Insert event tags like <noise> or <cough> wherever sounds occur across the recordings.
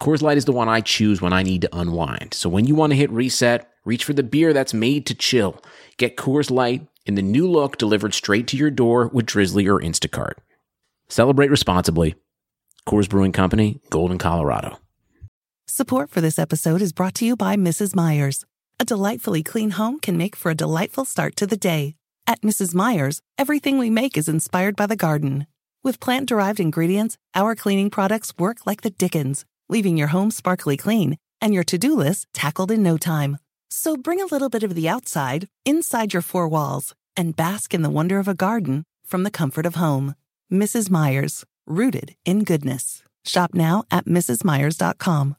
Coors Light is the one I choose when I need to unwind. So when you want to hit reset, reach for the beer that's made to chill. Get Coors Light in the new look delivered straight to your door with Drizzly or Instacart. Celebrate responsibly. Coors Brewing Company, Golden, Colorado. Support for this episode is brought to you by Mrs. Meyers. A delightfully clean home can make for a delightful start to the day. At Mrs. Meyers, everything we make is inspired by the garden. With plant derived ingredients, our cleaning products work like the Dickens, leaving your home sparkly clean and your to do list tackled in no time. So bring a little bit of the outside inside your four walls and bask in the wonder of a garden from the comfort of home. Mrs. Meyers, rooted in goodness. Shop now at mrsmeyers.com.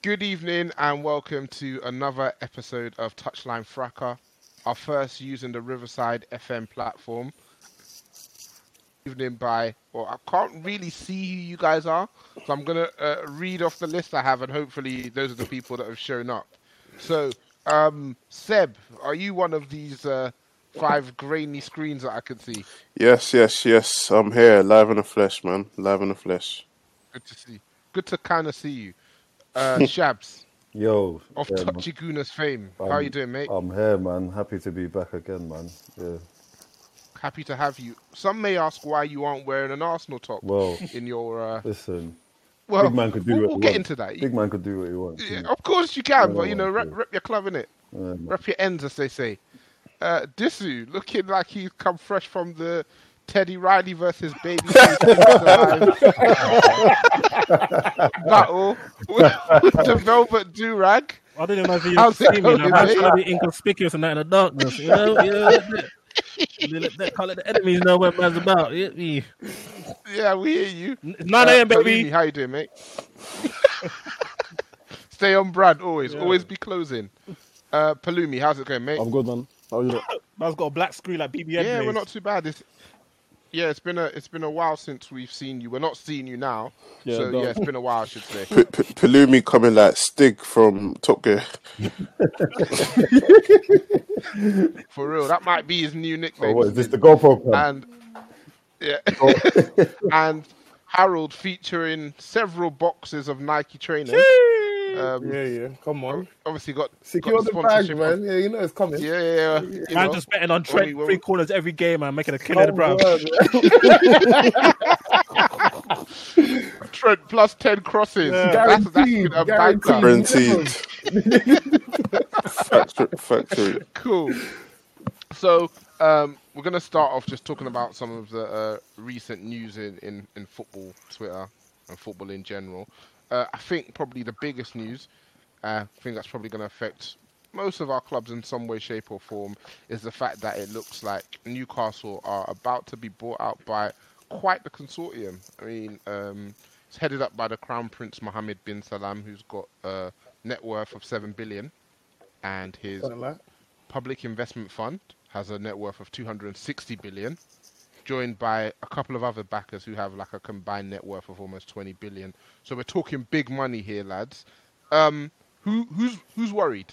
Good evening and welcome to another episode of Touchline Fracas, our first using the Riverside FM platform. Evening by, well, I can't really see who you guys are, so I'm gonna uh, read off the list I have, and hopefully those are the people that have shown up. So, um, Seb, are you one of these uh, five grainy screens that I can see? Yes, yes, yes. I'm here, live in the flesh, man. Live in the flesh. Good to see. Good to kind of see you. Uh, <laughs> Shabs Yo, of yeah. Touchy Gunas fame. How Um, you doing, mate? I'm here, man. Happy to be back again, man. Yeah. Happy to have you. Some may ask why you aren't wearing an Arsenal top Well, <laughs> in your. Uh, listen, well, big man could do we'll, what we'll get wants. into that. big man could do what he wants. Yeah, of course you can, Yeah, but you know, rep, rep your club in it. Yeah. Rep your ends, as they say. Uh, Disu looking like he's come fresh from the Teddy Riley versus Baby battle with <laughs> the Velvet Do Rag. I didn't imagine you How's it see me. going, I'm trying to be inconspicuous and that in the darkness. You know, you know, let that- that- can't let the enemies know what man's about. You? Yeah, we hear you. It's 9 Uh, a.m., Pelumi, baby. how you doing, mate? <laughs> Stay on brand always. Always be closing. Uh, Pelumi, how's it going, mate? I'm good, man. How you doing? <coughs> Man's got a black screen like BBN. yeah, we're not too bad. It's, yeah, it's been a it's been a while since we've seen you. We're not seeing you now, Yeah, so don't- yeah, it's been a while, I should say. P- P- Pelumi coming like Stig from Top Gear. <laughs> For real, that might be his new Oh, nickname. what is this? The GoPro cam? and yeah, <laughs> and Harold featuring several boxes of Nike trainers. Um, Yeah, yeah. Come on. Obviously got Secure got the bag, man. Yeah, you know it's coming. Yeah, yeah, yeah. you Man know. just betting on When we- Trent three corners every game, man, making a kill of the Oh, brown. <laughs> Trent plus ten crosses. That's, that's Guaranteed, been a banker. guaranteed. Guaranteed. factory, factory. Cool. So um, we're gonna start off just talking about some of the uh, recent news in, in, in football Twitter and football in general. Uh, I think probably the biggest news, uh, I think that's probably going to affect most of our clubs in some way, shape, or form, is the fact that it looks like Newcastle are about to be bought out by quite the consortium. I mean, um, it's headed up by the Crown Prince Mohammed bin Salman, who's got a net worth of seven billion, and his Something like that. public investment fund has a net worth of 260 billion joined by a couple of other backers who have like a combined net worth of almost 20 billion. So we're talking big money here lads. Um who who's who's worried?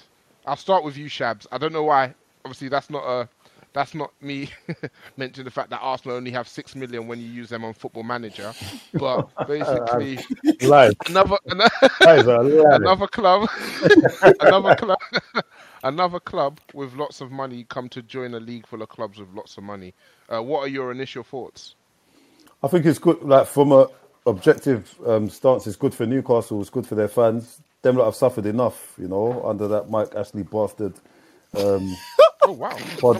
I'll start with you shabs. I don't know why. Obviously that's not a that's not me <laughs> mentioning the fact that Arsenal only have six million when you use them on Football Manager, but <laughs> basically Lies. <laughs> another are lies. another club, another club, another club with lots of money come to join a league full of clubs with lots of money. Uh, what are your initial thoughts? I think it's good. Like from a objective um, stance, it's good for Newcastle. It's good for their fans. Them lot have suffered enough, you know, under that Mike Ashley bastard. Um, <laughs> Oh wow. Come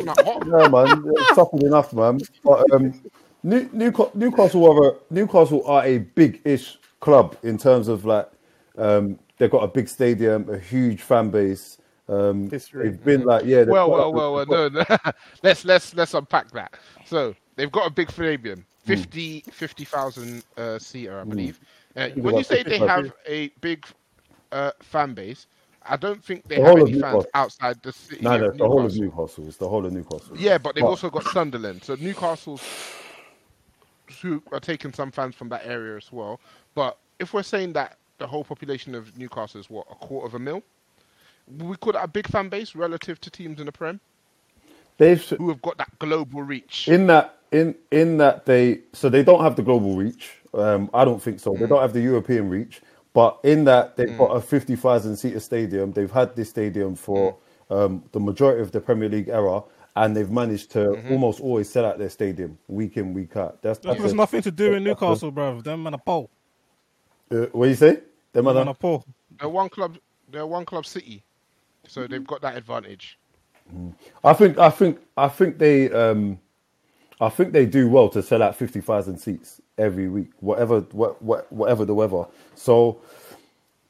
yeah, man, they've suffered enough, man. But um, New, Newca- Newcastle are a, Newcastle are a big-ish club in terms of like um, they've got a big stadium, a huge fan base. Um, History. They've been like yeah. Well, well, well, well. No, no. <laughs> let's let's let's unpack that. So they've got a big stadium, 50 50,000 uh, seater, I believe. Uh, when you say they have a big uh, fan base, I don't think they The have any fans Newcastle. outside the city. No, no, the whole of Newcastle. Newcastle. It's the whole of Newcastle. Yeah, but they've But- also got Sunderland. So Newcastle's who are taking some fans from that area as well. But if we're saying that the whole population of Newcastle is what a quarter of a mil, we call that a big fan base relative to teams in the Prem They've who have got that global reach. in that in in that they so they don't have the global reach. Um, I don't think so. Mm. They don't have the European reach. But in that they've got a fifty thousand seater stadium. They've had this stadium for Mm. um, the majority of the Premier League era, and they've managed to Mm-hmm. almost always sell out their stadium week in week out. That's, that's has a- nothing to do in Newcastle, bro. Them man are poor. Uh, what do you say? Them Them man man are- are. They're one club. They're one club city, so they've got that advantage. I think I think I think they um, I think they do well to sell out fifty thousand seats every week, whatever what, what, whatever the weather. So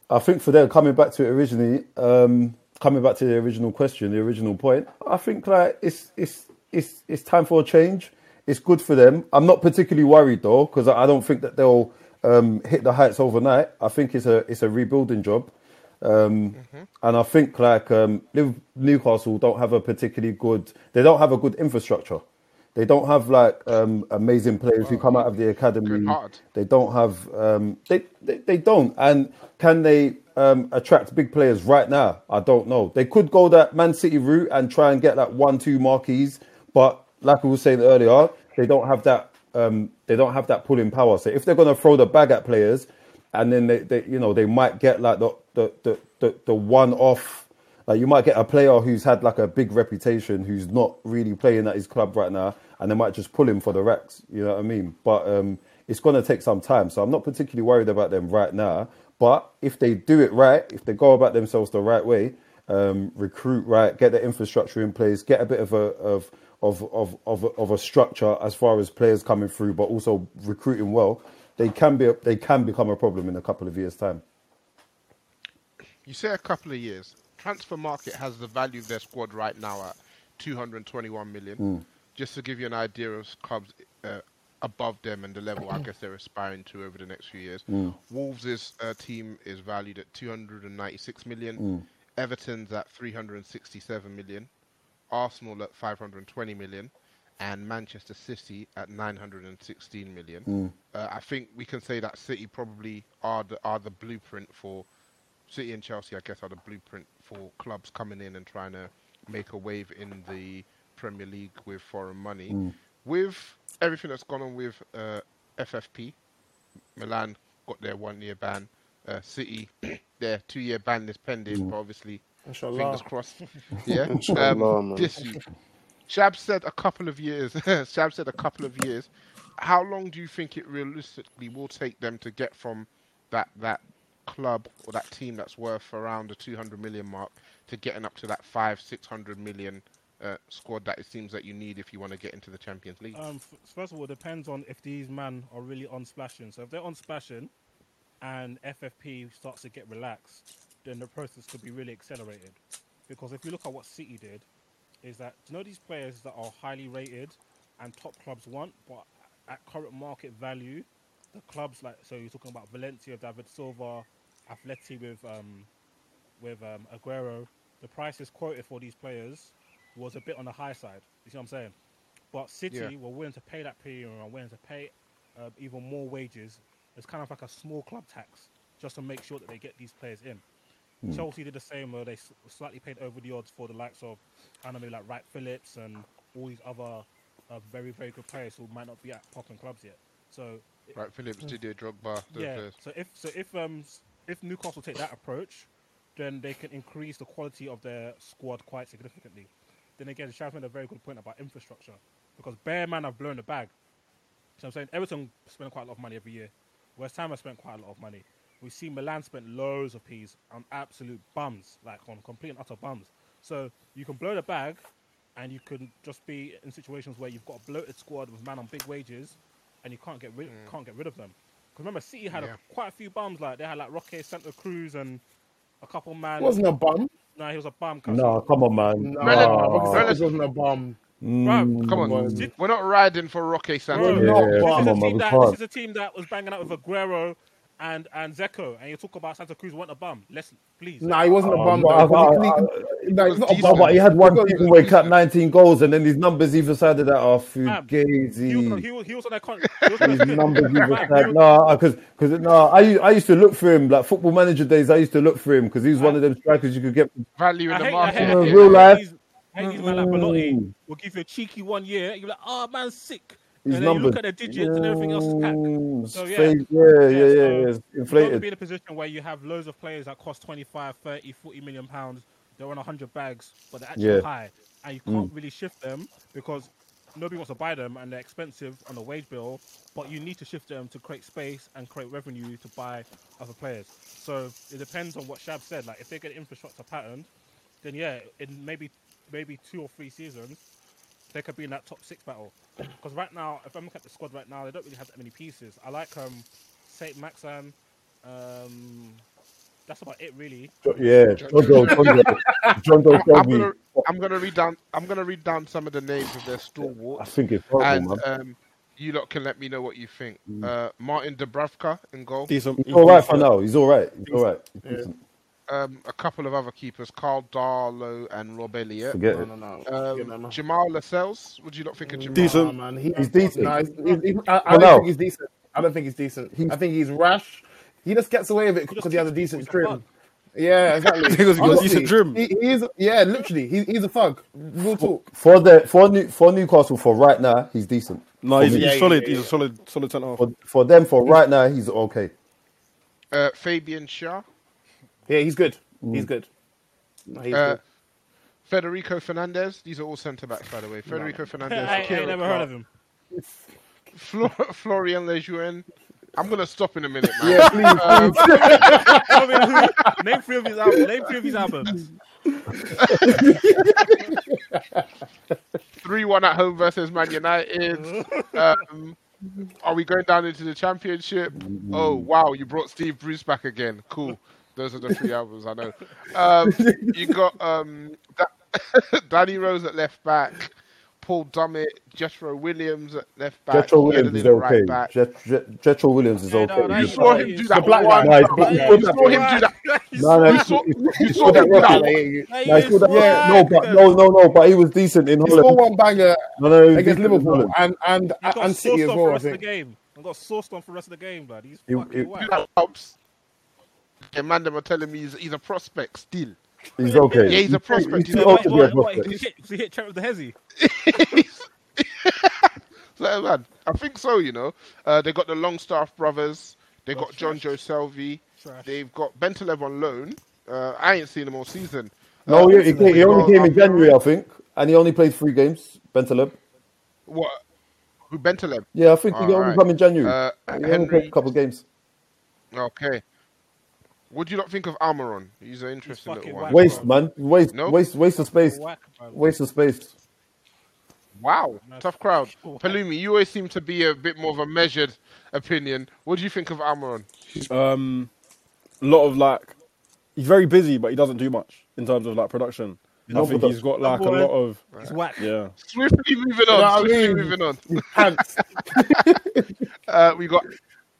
I think for them coming back to it originally, um, coming back to the original question, the original point, I think like it's it's it's it's time for a change. It's good for them. I'm not particularly worried though because I I don't think that they'll um, hit the heights overnight. I think it's a it's a rebuilding job. Um, And I think like um, Newcastle don't have a particularly good. They don't have a good infrastructure. They don't have like um, amazing players who come out of the academy. They don't have. Um, they, they they don't. And can they um, attract big players right now? I don't know. They could go that Man City route and try and get that one two marquees. But like we were saying earlier, they don't have that. Um, they don't have that pulling power. So if they're going to throw the bag at players, and then they, they you know they might get like the the the, the, the one off. Like you might get a player who's had like a big reputation, who's not really playing at his club right now, and they might just pull him for the racks. You know what I mean? But um, it's going to take some time, so I'm not particularly worried about them right now. But if they do it right, if they go about themselves the right way, um, recruit right, get the infrastructure in place, get a bit of a of of of of of a structure as far as players coming through, but also recruiting well, they can be they can become a problem in a couple of years' time. You say a couple of years. Transfer market has the value of their squad right now at 221 million. Just to give you an idea of clubs uh, above them and the level I guess they're aspiring to over the next few years. Wolves' uh, team is valued at 296 million. Everton's at 367 million. Arsenal at 520 million. And Manchester City at 916 million. Uh, I think we can say that City probably are the are the blueprint for City and Chelsea, I guess, are the blueprint for clubs coming in and trying to make a wave in the Premier League with foreign money. With everything that's gone on with uh, FFP, Milan got their one-year ban. Uh, City, <coughs> their two-year ban is pending, but obviously, Inshallah. fingers crossed. <laughs> Yeah. Inshallah, um, man. this Shab said a couple of years. <laughs> Shab said a couple of years. How long do you think it realistically will take them to get from that that club or that team that's worth around the 200 million mark to getting up to that five 600 million uh, squad that it seems that you need if you want to get into the Champions League? Um, first of all, it depends on if these men are really on splashing. So if they're on splashing, and FFP starts to get relaxed, then the process could be really accelerated. Because if you look at what City did, is that you know these players that are highly rated and top clubs want, but at current market value, the clubs like so you're talking about Valencia, David Silva, Atleti with um, with um, Aguero, the prices quoted for these players was a bit on the high side. You see what I'm saying? But City Yeah. were willing to pay that premium and willing to pay uh, even more wages. It's kind of like a small club tax just to make sure that they get these players in. Chelsea did the same, where they slightly paid over the odds for the likes of, I don't know, like Wright Phillips and all these other uh, very, very good players who might not be at popping clubs yet. So Right, Phillips, Didier Drogba. those yeah. players. So if so if um if Newcastle take that approach, then they can increase the quality of their squad quite significantly. Then again, Shaz made a very good point about infrastructure because Bear Man have blown the bag. So I'm saying Everton spend quite a lot of money every year. West Ham have spent quite a lot of money. We see Milan spent loads of peas on absolute bums, like on complete and utter bums. So you can blow the bag, and you can just be in situations where you've got a bloated squad with man on big wages, and you can't get rid can't get rid of them. Because remember, City had Yeah. a, quite a few bums. Like they had like Roque Santa Cruz and a couple man. He wasn't a bum. No, he was a bum. cuz. No, come on, man. No, Relative- Rocky Nah. Sanchez wasn't a bum. Mm, Come on, Come we're not riding for Roque Bro, Sanchez. Yeah, not this, is a team that, this is a team that was banging out with Aguero and and Dzeko, and you talk about Santa Cruz wasn't a bum. Let's please. Nah, he wasn't a oh, bum. but I- I- He- he- uh, I- nah, he's not a bum. but he had one season where he capped 19 goals, and then his numbers either side of that are Fam, He was, oh, fugazi. he was, he was on that con- he His numbers either Fam, he side. was- <laughs> No, because because no, I u- I used to look for him like football manager days. I used to look for him because he was one of them strikers you could get. Value in the market. In real life. these- I hate these man like Belotti will give you a cheeky one year. You're like, oh man, sick. His and then you numbers. look at the digits and everything else is cack. Mm, So, yeah. fake- yeah, yeah, yeah, so yeah, it's You don't be in a position where you have loads of players that cost 25, 30, 40 million pounds. They're on 100 bags, but they're actually Yeah. Mm. high. And you can't really shift them because nobody wants to buy them and they're expensive on the wage bill. But you need to shift them to create space and create revenue to buy other players. So it depends on what Shab said. Like if they get infrastructure patterned, then yeah, in maybe maybe two or three seasons, they could be in that top six battle. Because right now, if I'm looking at the squad right now, they don't really have that many pieces. I like um, Saint Maximin. Um, that's about it, really. Yeah, John Doe, John Doe, John Doe I'm Shelby. gonna, I'm gonna read down. I'm gonna read down some of the names of their I stalwarts, think it's horrible, and man. um, you lot can let me know what you think. Uh, Martin Dubravka in goal. Decent. He's all right for now. He's all right. He's all right. He's Yeah. Decent. Um, a couple of other keepers, Karl Darlow and Rob Elliott. Forget No, it. no, no. Um, Yeah, no, no. Jamal Lascelles. Would you not think of Jamal? Decent. Nah, man. He- He's decent. Nah, he's, he's, he's, I, I don't no. think he's decent. I don't think he's decent. He's- I think he's rash. He just gets away with it because he has a decent trim. Yeah, exactly. Because <laughs> he got a decent trim. He, he is, yeah, literally, he, he's a thug. Real talk. For the for New, for Newcastle for right now, he's decent. No, he's, For he's me. Yeah, solid. yeah, He's a solid, solid centre half. For, for them for right now, he's okay. Uh, Fabian Schär. Yeah, he's good. Mm. He's good. No, he's Uh, good. Federico Fernandez. These are all centre backs, by the way. Federico <laughs> I, Fernandez. I ain't Kieran never Clark, heard of him. Flo- Florian Lejeune. I'm gonna stop in a minute, man. Yeah, please, Um, Tell me who- name three of his albums. Name three of his <laughs> albums. Three one at home versus Man United. Um, are we going down into the championship? Oh wow, you brought Steve Bruce back again. Cool. Those are the three albums I know. Um, you got um, Da- <laughs> Danny Rose at left back, Paul Dummett, Jetro Willems at left back, Jetro Willems is at okay. right back. Jet, Jet, Jetro Willems is Yeah, no, okay. You saw him do that black one. guy. Nah, You he's- saw him do that. No, no, You saw, he's- you he's saw got him that do that. record. Hey, Nah, he scored that- no, but no, no, no. But he was decent in Holland. He scored one banger No, no, against decent Liverpool Holland. and and got and City as for well. the I rest of the think. game. I got sauced on for the rest of the game, blood. He's He- fucking he- whack. that helps. Yeah, man, them are telling me he's, he's a prospect still. He's okay. Yeah, he's a prospect. He's He's too a old to be a What, what, prospect. he hit, he hit Trent with the hezzy. <laughs> So, man, I think so. You know, uh, they got the Longstaff brothers. They got Jonjo Shelvey. Trash. They've got Bentaleb on loan. Uh, I ain't seen him all season. No, Uh, he, he, came, he only came in January, I think, and he only played three games. Bentaleb. What? Who Bentaleb? Yeah, I think he only Alright. come in January. Uh, he only played a couple of games. Okay. What do you not think of Almiron? He's an interesting fucking little one. whack. Waste, man. Waste, No? waste, waste of space. Whack. Waste of space. Wow, Nice. tough crowd. <laughs> Wow. Pelumi, you always seem to be a bit more of a measured opinion. What do you think of Almiron? Um, a lot of like, he's very busy, but he doesn't do much in terms of like production. No I think he's got like a lot of He's whack. yeah. Swiftly moving know on. what I Swiftly mean? moving on. Pants. <laughs> Uh, we got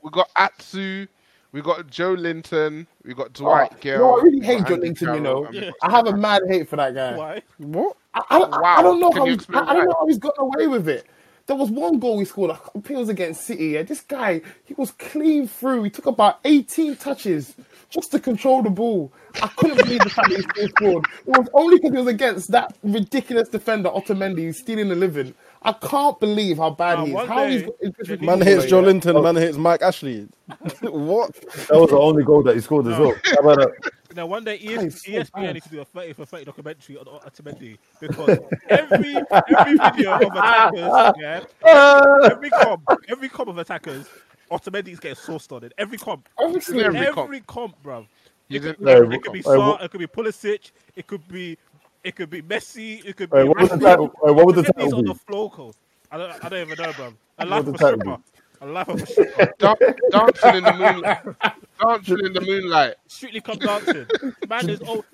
we got Atsu, we got Joe Linton, we got Dwight Oh, Gill. you know, I really hate got Joe Andy Linton, you know. and we got I have a mad hate for that guy. Why? What? I, I, I- Wow. I don't know Can how you he's, explain I, I don't know how he's gotten away with it. There was one goal he scored. I think it was against City. Yeah, this guy he was clean through. He took about 18 touches just to control the ball. I couldn't believe the fact that he still scored. It was only because he was against that ridiculous defender Otamendi who's stealing the living. I can't believe how bad Nah, he is. How day- he's got, Man hits Joe yeah. Linton, man hits Mike Ashley. <laughs> what? That was the only goal that he scored as well. How about that? <laughs> Now, one day ES- That is so ESPN bad. needs to do a 30 for 30 documentary on Otamendi because every every video of attackers, yeah, <laughs> every comp, every comp of attackers, Otamendi is getting sourced on it. Every comp, Obviously, Every every, comp. comp, bro. He's It in- could, Yeah, it could be Sar, it could be Pulisic, it could be It could be Messi. It could Wait, be. what was the Rashford. title- wait, what would the Forget title these on the floor code. I don't. I don't even know, bro. A What life of the a title stripper. A life of a stripper. <laughs> Dan- dancing in the moonlight. Dancing in the moonlight. Strictly come dancing. Man is old.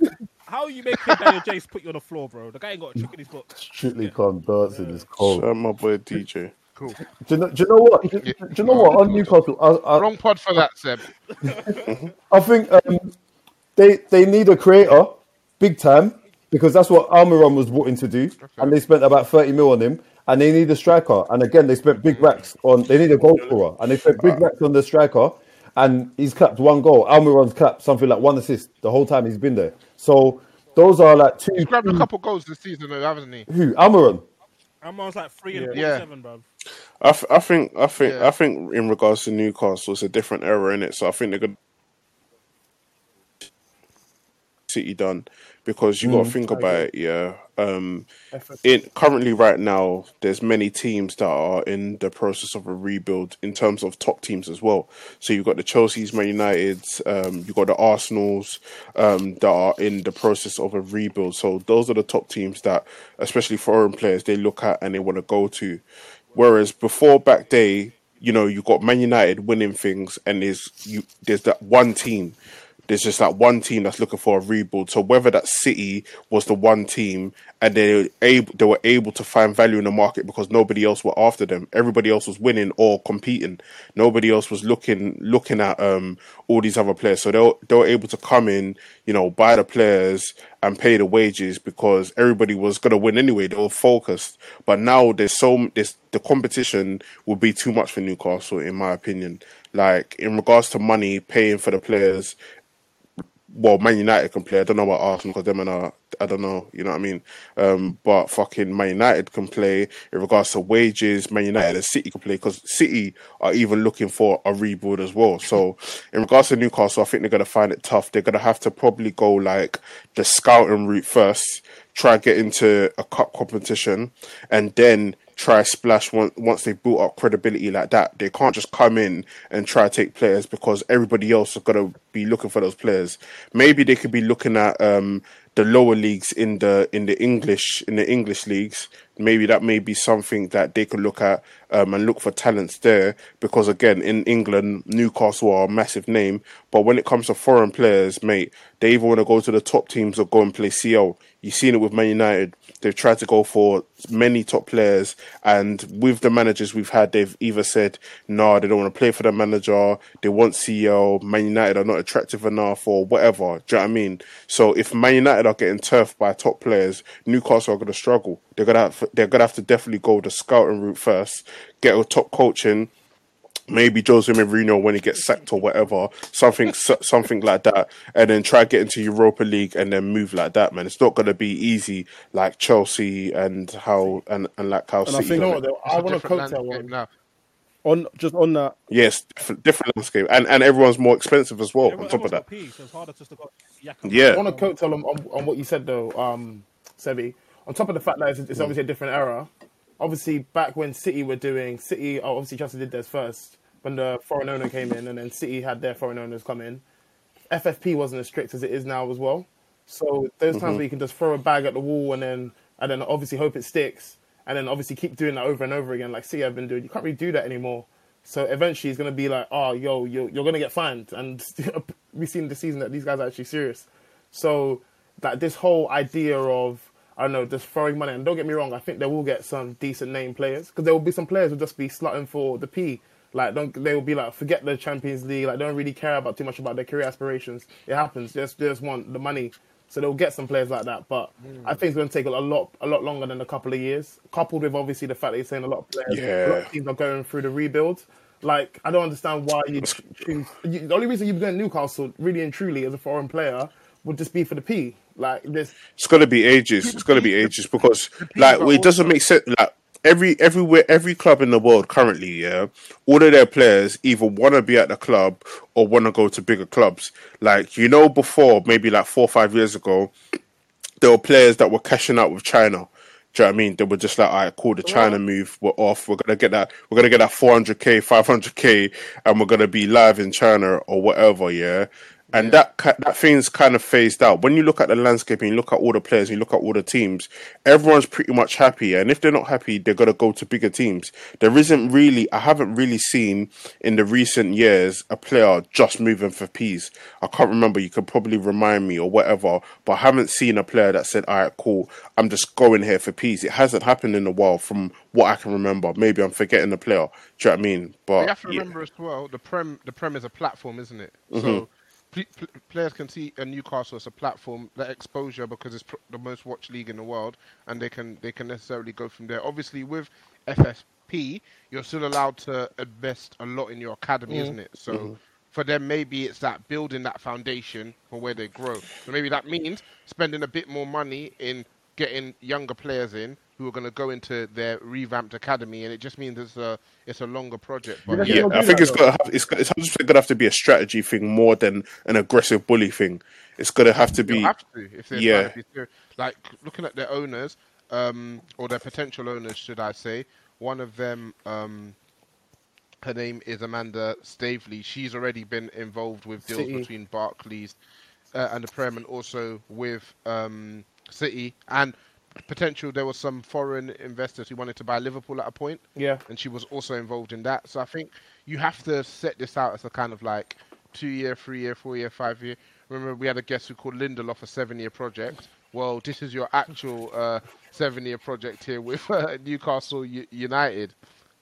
How are you making Daniel Jace put you on the floor, bro? The guy ain't got a trick in his book. Strictly come dancing is cold. Shout out my boy DJ. Cool. Do you know, do you know what? Do, do you know what? On Newcastle, I, I, Wrong pod for that, Seb. <laughs> I think um, they they need a creator, big time, because that's what Almiron was brought in to do, and they spent about thirty mil on him. And they need a striker, and again they spent big racks on. They need a goal scorer, and they spent big racks on the striker. And he's clapped one goal. Almiron's clapped something like one assist the whole time he's been there. So those are like two. He's grabbed a couple goals this season, though, hasn't he? Who Almiron? I'm like three and Yeah. seven, bro. I I think I think Yeah. I think in regards to Newcastle, it's a different era in it. So I think they're good. City done because you got to think about it. Yeah, um, in currently right now, there's many teams that are in the process of a rebuild in terms of top teams as well. So you've got the Chelsea's, Man United's, um, you've got the Arsenal's um, that are in the process of a rebuild. So those are the top teams that, especially foreign players, they look at and they want to go to. Whereas before back day, you know, you got Man United winning things, and there's you there's that one team. There's just that one team that's looking for a rebuild. So whether that City was the one team and they were able they were able to find value in the market because nobody else were after them. Everybody else was winning or competing. Nobody else was looking looking at um all these other players. So they were, they were able to come in, you know, buy the players and pay the wages because everybody was gonna win anyway. They were focused. But now there's so there's the competition will be too much for Newcastle, in my opinion. Like in regards to money, paying for the players, well, Man United can play. I don't know about Arsenal because them and uh, I don't know. You know what I mean? Um, but fucking Man United can play in regards to wages. Man United and City can play because City are even looking for a rebuild as well. So in regards to Newcastle, I think they're gonna find it tough. They're gonna have to probably go like the scouting route first, try and get into a cup competition, and then try splash once once they built up credibility like that. They can't just come in and try to take players because everybody else is gonna be looking for those players. Maybe they could be looking at um, the lower leagues in the in the English in the English leagues. Maybe that may be something that they could look at um, and look for talents there. Because again, in England, Newcastle are a massive name, but when it comes to foreign players, mate, they either want to go to the top teams or go and play CL. You've seen it with Man United. They've tried to go for many top players, and with the managers we've had, they've either said, no, they don't want to play for the manager, they want CL, Man United are not attractive enough, or whatever. Do you know what I mean? So if Man United are getting turfed by top players, Newcastle are going to struggle. They're to have, they're going to have to definitely go the scouting route first, get a top coaching. maybe Jose Mourinho when he gets sacked or whatever, something something like that, and then try get into Europa League and then move like that, man. It's not going to be easy like Chelsea and how and, and like how And I think- done You what? Though? It's want to different coattail one. now. On just on that, Yes, different, different landscape, and and everyone's more expensive as well. On top of that, P, so it's harder just to go yak I want to coattail on, on, on what you said though, um, Sebi. On top of the fact that it's, it's obviously a different era. Obviously, back when City were doing City, oh, obviously Chelsea did theirs first when the foreign owner came in, and then City had their foreign owners come in. FFP wasn't as strict as it is now as well. So those times mm-hmm. where you can just throw a bag at the wall and then and then obviously hope it sticks, and then obviously keep doing that over and over again, like City have been doing. You can't really do that anymore. So eventually, it's going to be like, oh, yo, you're, you're going to get fined, and <laughs> we've seen this season that these guys are actually serious. So that this whole idea of I don't know just throwing money, and don't get me wrong, I think they will get some decent name players because there will be some players who just be slotting for the P. Like don't they will be like forget the Champions League, like don't really care about too much about their career aspirations. It happens, just they just want the money. So they'll get some players like that, but hmm. I think it's going to take a lot, a lot longer than a couple of years. Coupled with obviously the fact that you're saying a lot of players, yeah. a lot of teams are going through the rebuild. Like I don't understand why you choose. You, the only reason you'd be going Newcastle, really and truly, as a foreign player, would just be for the P. Like this, it's to be ages. It's to be <laughs> ages because like it doesn't make sense. Like every everywhere, every club in the world currently, yeah, all of their players either want to be at the club or want to go to bigger clubs. Like you know, before maybe like four or five years ago, there were players that were cashing out with China. Do you know what I mean? They were just like, all right, cool, the China move, we're off. We're gonna get that. We're gonna get that 400k, 500k, and we're gonna be live in China or whatever. Yeah. And that that thing's kind of phased out. When you look at the landscape and you look at all the players, and you look at all the teams, everyone's pretty much happy. And if they're not happy, they're gonna go to bigger teams. There isn't really, I haven't really seen in the recent years a player just moving for peas. I can't remember. You could probably remind me or whatever, but I haven't seen a player that said, "All right, cool, I'm just going here for peas." It hasn't happened in a while, from what I can remember. Maybe I'm forgetting the player. Do you know what I mean? But you have to yeah. remember as well the prem the prem is a platform, isn't it? Mhm. So pl- players can see a Newcastle as a platform, that exposure because it's pr- the most watched league in the world, and they can they can necessarily go from there. Obviously, with FFP, you're still allowed to invest a lot in your academy, Mm. isn't it? So. Mm-hmm. Mhm. For them, maybe it's that building that foundation for where they grow. So maybe that means spending a bit more money in getting younger players in who are going to go into their revamped academy, and it just means it's a it's a longer project. But Yeah, I think it's gonna have, it's, got- it's gonna have to be a strategy thing more than an aggressive bully thing. It's gonna have to be. Have to if they're yeah, to be. Like looking at their owners, um, or their potential owners, should I say? One of them, um, her name is Amanda Staveley. She's already been involved with deals City. between Barclays uh, and the Prem, and also with um, City and potential. There was some foreign investors who wanted to buy Liverpool at a point. Yeah. and she was also involved in that. So I think you have to set this out as a kind of like two year, three year, four year, five year. Remember, we had a guest who called Lindelof a seven year project. Well, this is your actual uh, seven year project here with uh, Newcastle U- United.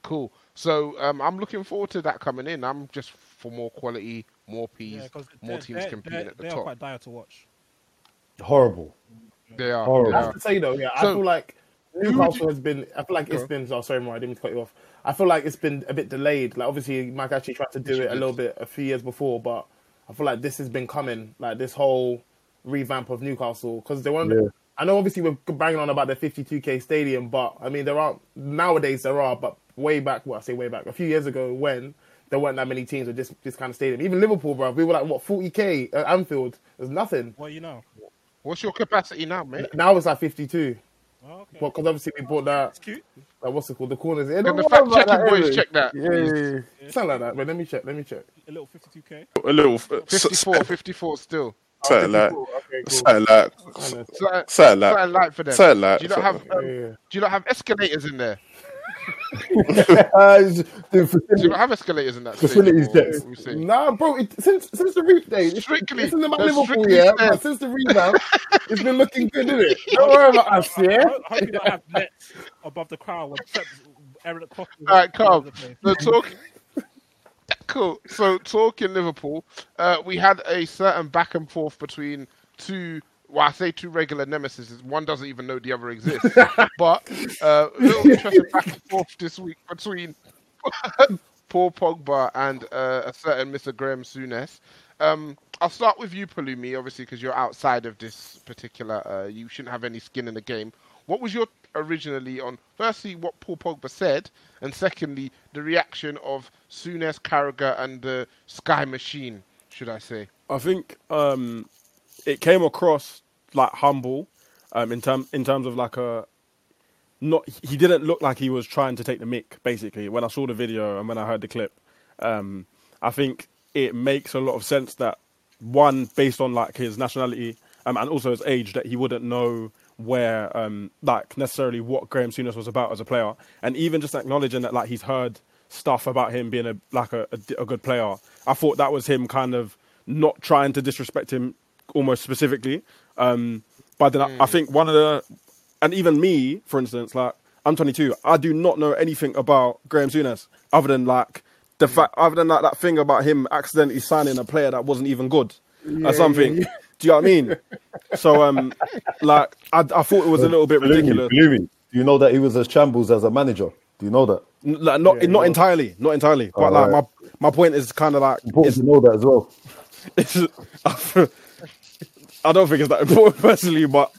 Cool. So um, I'm looking forward to that coming in. I'm just for more quality, more peas, Yeah, 'cause more teams competing at the they are top. quite dire to watch. Horrible. They are. Horrible. I have to say though, yeah, I feel like Newcastle has been. I feel like it's been. Oh, sorry, Mo, I didn't cut you off. I feel like it's been a bit delayed. Like obviously, Mike Ashley tried to do it a little bit a few years before, but I feel like this has been coming. Like this whole revamp of Newcastle because they want. Yeah. I know obviously we're banging on about the 52k stadium, but I mean there aren't nowadays there are, but way back, well I say way back, a few years ago when there weren't that many teams with this this kind of stadium. Even Liverpool, bro, we were like what 40k at Anfield. There's nothing. Well, you know. What's your capacity now, mate? Now it's like 52. Oh, okay. Because obviously we bought that. It's cute. Like, what's it called? The corners. Yeah, Can the fact about checking boys anyway. check that, Yeah, yeah, yeah. Something like that. But let me check. Let me check. A little 52k. a little. 54, 54 still. Something like, Okay, cool. something like, Something, something like, something light for them. something like. Do you not have um, yeah. Do you not have escalators in there? Uh, the Do you have escalators in that? Facilities stadium, or checks. we say? Nah, bro. It, since since the re- day, it's, Strictly- it's in the that's Liverpool, yeah. But since the revamp, <laughs> it's been looking good, isn't it? Don't worry about us, yeah. I hope you don't have nets above the crowd when Pep- Eric Costa. All right, calm. So talk. Cool. So talking Liverpool, uh, we had a certain back and forth between two. Well, I say two regular nemesis. One doesn't even know the other exists. <laughs> but uh, a little interesting back and forth this week between <laughs> Paul Pogba and uh, a certain Mr. Graham Souness. Um, I'll start with you, Pelumi, obviously, because you're outside of this particular. Uh, you shouldn't have any skin in the game. What was your originally on? Firstly, what Paul Pogba said, and secondly, the reaction of Souness, Carragher, and the Sky Machine. Should I say? I think um, it came across like humble um, in term in terms of like a not. He didn't look like he was trying to take the mic Basically, when I saw the video and when I heard the clip, um, I think it makes a lot of sense that one based on like his nationality um, and also his age that he wouldn't know where um, like necessarily what Graham Souness was about as a player, and even just acknowledging that like he's heard stuff about him being a like a, a, a good player. I thought that was him kind of not trying to disrespect him almost specifically. Um, but then I, I think one of the and even me, for instance, like I'm 22, I do not know anything about Graham Souness other than like the fact, other than like that thing about him accidentally signing a player that wasn't even good or something. Do you know what I mean? So, um, like I, I thought it was a little bit Believe ridiculous. believe me. Do you know that he was as shambles as a manager? Do you know that? N- Like, not not entirely, not entirely. But like Alright. my my point is kind of like Important to know that as well. <laughs> it's, <laughs> I don't think it's that important <laughs> personally, but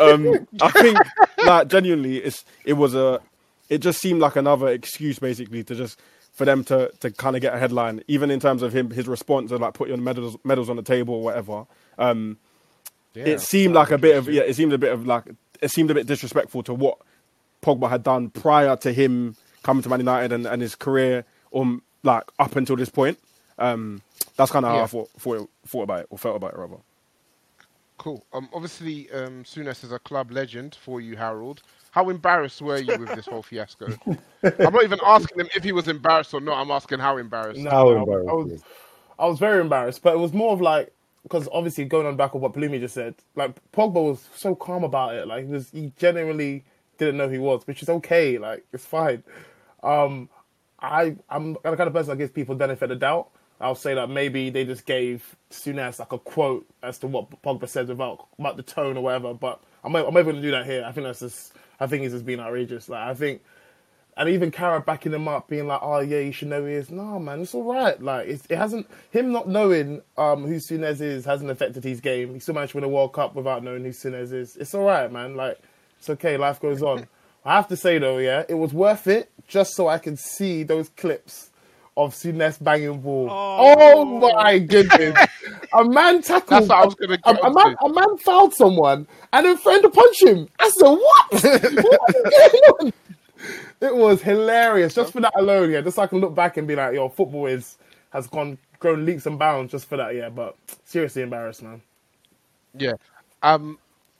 um, I think like genuinely, it's it was a it just seemed like another excuse basically to just for them to to kind of get a headline, even in terms of him his response to like put your medals medals on the table or whatever. Um, it seemed like a bit of yeah, it seemed a bit of like it seemed a bit disrespectful to what Pogba had done prior to him coming to Man United and, and his career um like up until this point. Um, That's kind of how I thought, thought thought about it or felt about it rather. Cool. Um, obviously, um, Souness is a club legend for you, Harold. How embarrassed were you with this whole fiasco? <laughs> I'm not even asking him if he was embarrassed or not. I'm asking how embarrassed. No, How no, I was, I was very embarrassed, but it was more of like because obviously going on back of what Pelumi just said, like Pogba was so calm about it. Like he was, he genuinely didn't know who he was, which is okay. Like it's fine. Um, I I'm the kind of person that gives people benefit of doubt. I'll say that maybe they just gave Souness like a quote as to what Pogba said about about the tone or whatever. But I'm I'm able to do that here. I think that's just I think he's just being outrageous. Like I think and even Carra backing him up, being like, "Oh yeah, you should know who he is." No, man, it's all right. Like it's, it hasn't him not knowing um, who Souness is hasn't affected his game. He still managed to win a World Cup without knowing who Souness is. It's all right, man. Like it's okay. Life goes on. <laughs> I have to say though, yeah, it was worth it just so I can see those clips of Souness banging ball. Oh, my goodness! <laughs> a man tackled. That's what I was gonna a, get a man, a man fouled someone and then threatened to punch him. I said, "What? <laughs> what is going on?" It was hilarious just for that alone. Yeah, just so I can look back and be like, "Yo, football is has gone grown leaps and bounds just for that." Yeah, but seriously embarrassed, man. Yeah. Um,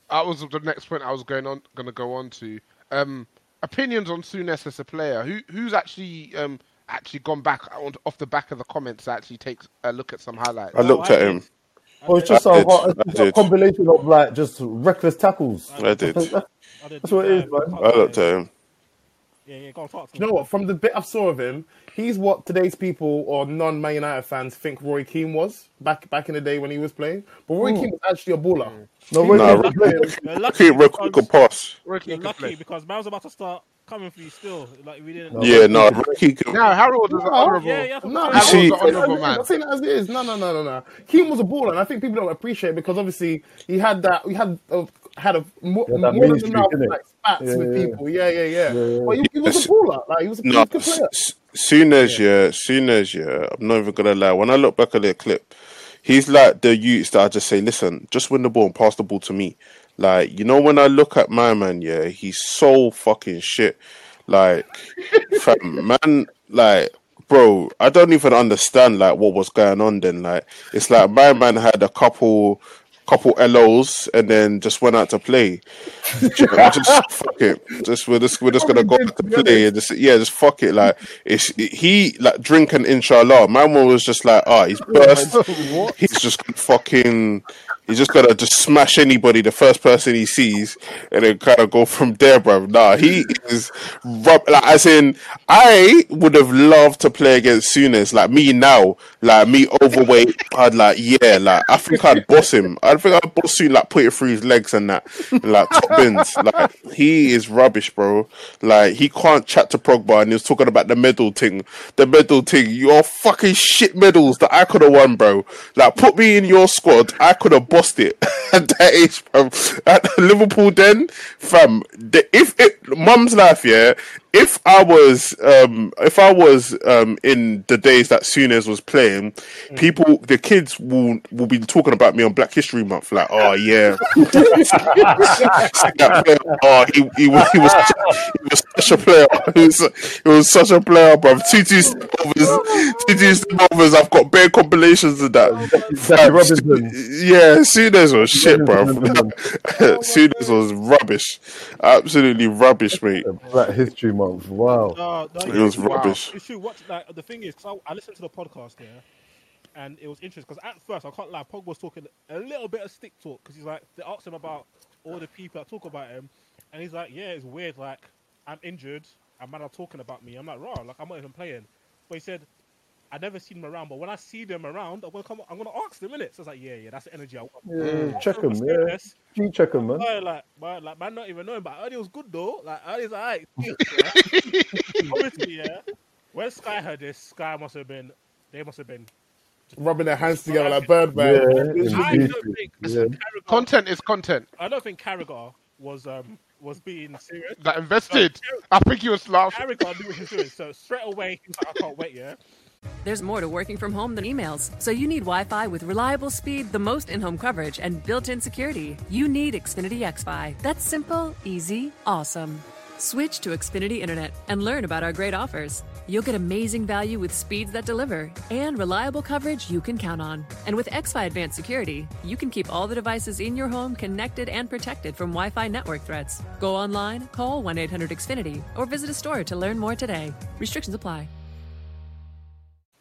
that was the next point I was going on, going to go on to. Um, opinions on Souness as a player. Who who's actually um actually gone back on, off the back of the comments to actually take a look at some highlights. I looked I at did. him. Oh, it's just I a, did, it's just a did. combination of like just reckless tackles. I did. <laughs> I did That's what it is, man. I looked at him. Yeah, yeah, go on, talk to you know what? From the bit I saw of him, he's what today's people or non-Man United fans think Roy Keane was back back in the day when he was playing. But Roy hmm. Keane was actually a baller. Hmm. No, He Roy Nah, Keane Roy- played- You're lucky Keep record because- could pass. Ricky You're could lucky play. because man's about to start coming for you still. Like we didn't. Yeah, no, Ricky could. No, Harold is an honourable. Yeah, yeah. No, You see- I'm saying it as Honourable man. I'm saying it as it is. No, no, no, no, no. Keane was a baller, and I think people don't appreciate it because obviously he had that. He had a, had a more, Yeah, more than enough like spats Yeah, with yeah, people. Yeah, yeah, yeah. yeah. But he, he was a baller. Like he was a, he No, good player. s- soon as yeah, soon as yeah, I'm not even gonna lie. When I look back at the clip, he's like the youths that I just say, listen, just win the ball and pass the ball to me. Like you know, when I look at my man, yeah, he's so fucking shit. Like, fam, man, like. Bro, I don't even understand like what was going on then. Like, it's like my man had a couple, couple LOs and then just went out to play. Do you know, just fuck it. Just we're just we're just gonna go out to play and just yeah, just fuck it. Like it's he like drinking inshallah. My one was just like, ah, he's burst. He's just fucking. He's just gonna just smash anybody, the first person he sees, and then kind of go from there, bro. Nah, he is rub. Like as in, I would have loved to play against Souness. Like me now, like me overweight. I'd like yeah, like I think I'd boss him. I think I'd boss him, like put it through his legs and that, and, like top bins. Like he is rubbish, bro. Like he can't chat to Progba, and he was talking about the medal thing. The medal thing. Your fucking shit medals that I could have won, bro. Like put me in your squad, I could have bossed it at <laughs> that age, bro. At Liverpool, then, fam. The, if it, mum's life, yeah. If I was, um, if I was, um, in the days that Souness was playing, people, the kids will will be talking about me on Black History Month, like, oh yeah, <laughs> <laughs> oh he he, was- he was such a, he was such a player, <laughs> he was, he was such a player, bro. Two two overs, two two overs. I've got bare compilations of that. Yeah, Souness was shit, bro. Souness was rubbish, absolutely rubbish, mate. Black History Month. Wow. No, no, uh, It was you- rubbish. You should watch. Like the thing is, 'cause I, I listened to the podcast there, and it was interesting because at first I can't lie, Pogba was talking a little bit of stick talk because he's like they asked him about all the people that talk about him, and he's like, yeah, it's weird. Like I'm injured, and man are talking about me. I'm like, raw, like I'm not even playing. But he said. I never seen them around, but when I see them around, I'm gonna come. I'm gonna ask them in it. So it's like, yeah, yeah, that's the energy I want. Yeah, check them, So yeah. serious. G check them, man. Boy, like, boy, like, man, not even knowing, but I heard was good though. Like, I heard it's alright. Yeah. <laughs> Obviously, yeah. When Sky heard this, Sky must have been, they must have been. Rubbing their hands together like Birdman. Yeah, I don't think Yeah. Carragher, Content is content. I don't think Carragher was um was being serious. That invested. I think he was laughing. Carragher knew what he was doing, so straight away he was like, I can't wait, yeah. There's more to working from home than emails, so you need Wi Fi with reliable speed, the most in home coverage, and built in security. You need Xfinity XFi. That's simple, easy, awesome. Switch to Xfinity Internet and learn about our great offers. You'll get amazing value with speeds that deliver and reliable coverage you can count on. And with XFi Advanced Security, you can keep all the devices in your home connected and protected from Wi Fi network threats. Go online, call 1 800 Xfinity, or visit a store to learn more today. Restrictions apply.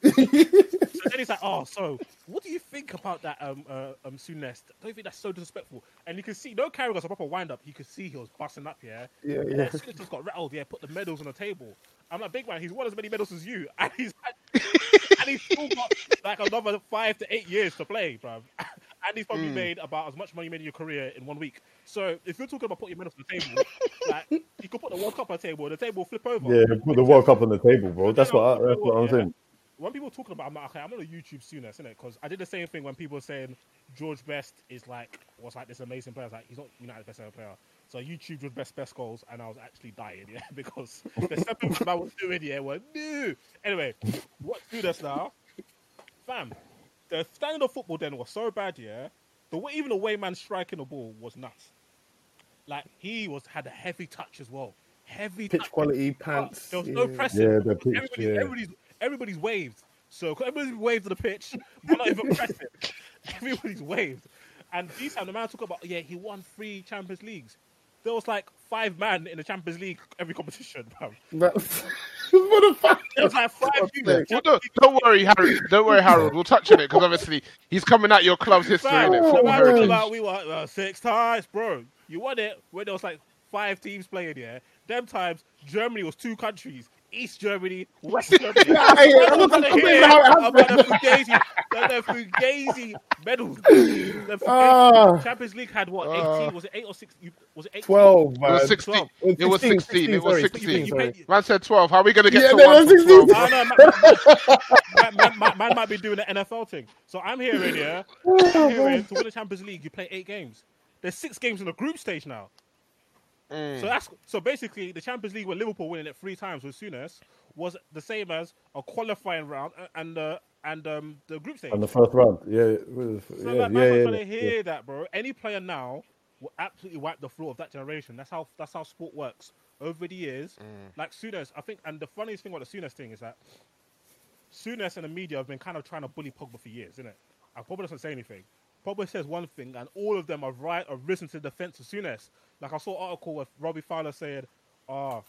<laughs> So then he's like, "Oh, so what do you think about that um uh, um Souness? Don't you think that's so disrespectful?" And you can see no Carrick was a proper wind up. You could see he was busting up, yeah. Yeah, And yeah. then Souness just got rattled, yeah. Put the medals on the table. I'm like, big man, he's won as many medals as you, <laughs> and he's and he's still got like another five to eight years to play, bruv. <laughs> And he's probably made about as much money you made in your career in one week. So if you're talking about putting your medals on the table, like you could put the World Cup on the table, the table will flip over. Yeah, put the World Cup on the table, bro. That's what, I, that's what I'm Yeah. saying. When people are talking about, I'm like, okay, I'm not a YouTube Souness, innit? Because I did the same thing when people were saying George Best is like was like this amazing player. I was like, he's not United's best ever player. So I YouTube George Best best goals, and I was actually dying, yeah, <laughs> because the seven I was doing, yeah, were new. Anyway, what do this now, fam? The standard of football then was so bad, yeah. The way, even the way man striking the ball was nuts. Like he was had a heavy touch as well, heavy Pitch touch. quality, pants. There was no yeah. pressing. Yeah, the pitch, everybody's, yeah. everybody's everybody's waved. So everybody's waved to the pitch, but not even pressing. <laughs> Everybody's waved. And this time the man talk about yeah, he won three Champions Leagues. There was like five man in the Champions League every competition, bro. <laughs> What the fuck? There was like five units. Well, don't, don't worry, Harry. Don't worry, Harold. We'll touch on it because obviously he's coming at your club's history Fam, in it. the man about we won uh, six times, bro. You won it when there was like five teams playing. Yeah, them times Germany was two countries. East Germany, West <laughs> Germany. Yeah, yeah, I'm I'm not not gonna hear about the. Fugazi, the, the Fugazi medals. The Fugazi- Ah. Champions League had what? 18? was it eight or six? Was it eight? 12, It man. was 16. 12. It was 16. 16, It was sorry, 16. 16, sorry. Man said 12. How are we going to get Yeah, to one that's from 12? 16. Oh, no, man, man, man, man might be doing the NFL thing. So I'm hearing, yeah, I'm <laughs> hearing to win the Champions League, you play eight games. There's six games in the group stage now. Mm. So that's so basically the Champions League with Liverpool winning it three times with Souness was the same as a qualifying round and uh, and um, the group stage. On the first round. Yeah, it was- So yeah, like, yeah, man's yeah, not trying to yeah. hear that, bro. Any player now will absolutely wipe the floor of that generation. That's how that's how sport works. Over the years, like Souness, I think, and the funniest thing about the Souness thing is that Souness and the media have been kind of trying to bully Pogba for years, isn't it? And Pogba doesn't say anything. Pogba says one thing, and all of them have right have risen to the defense of Souness. Like I saw an article with Robbie Fowler saying, "Ah,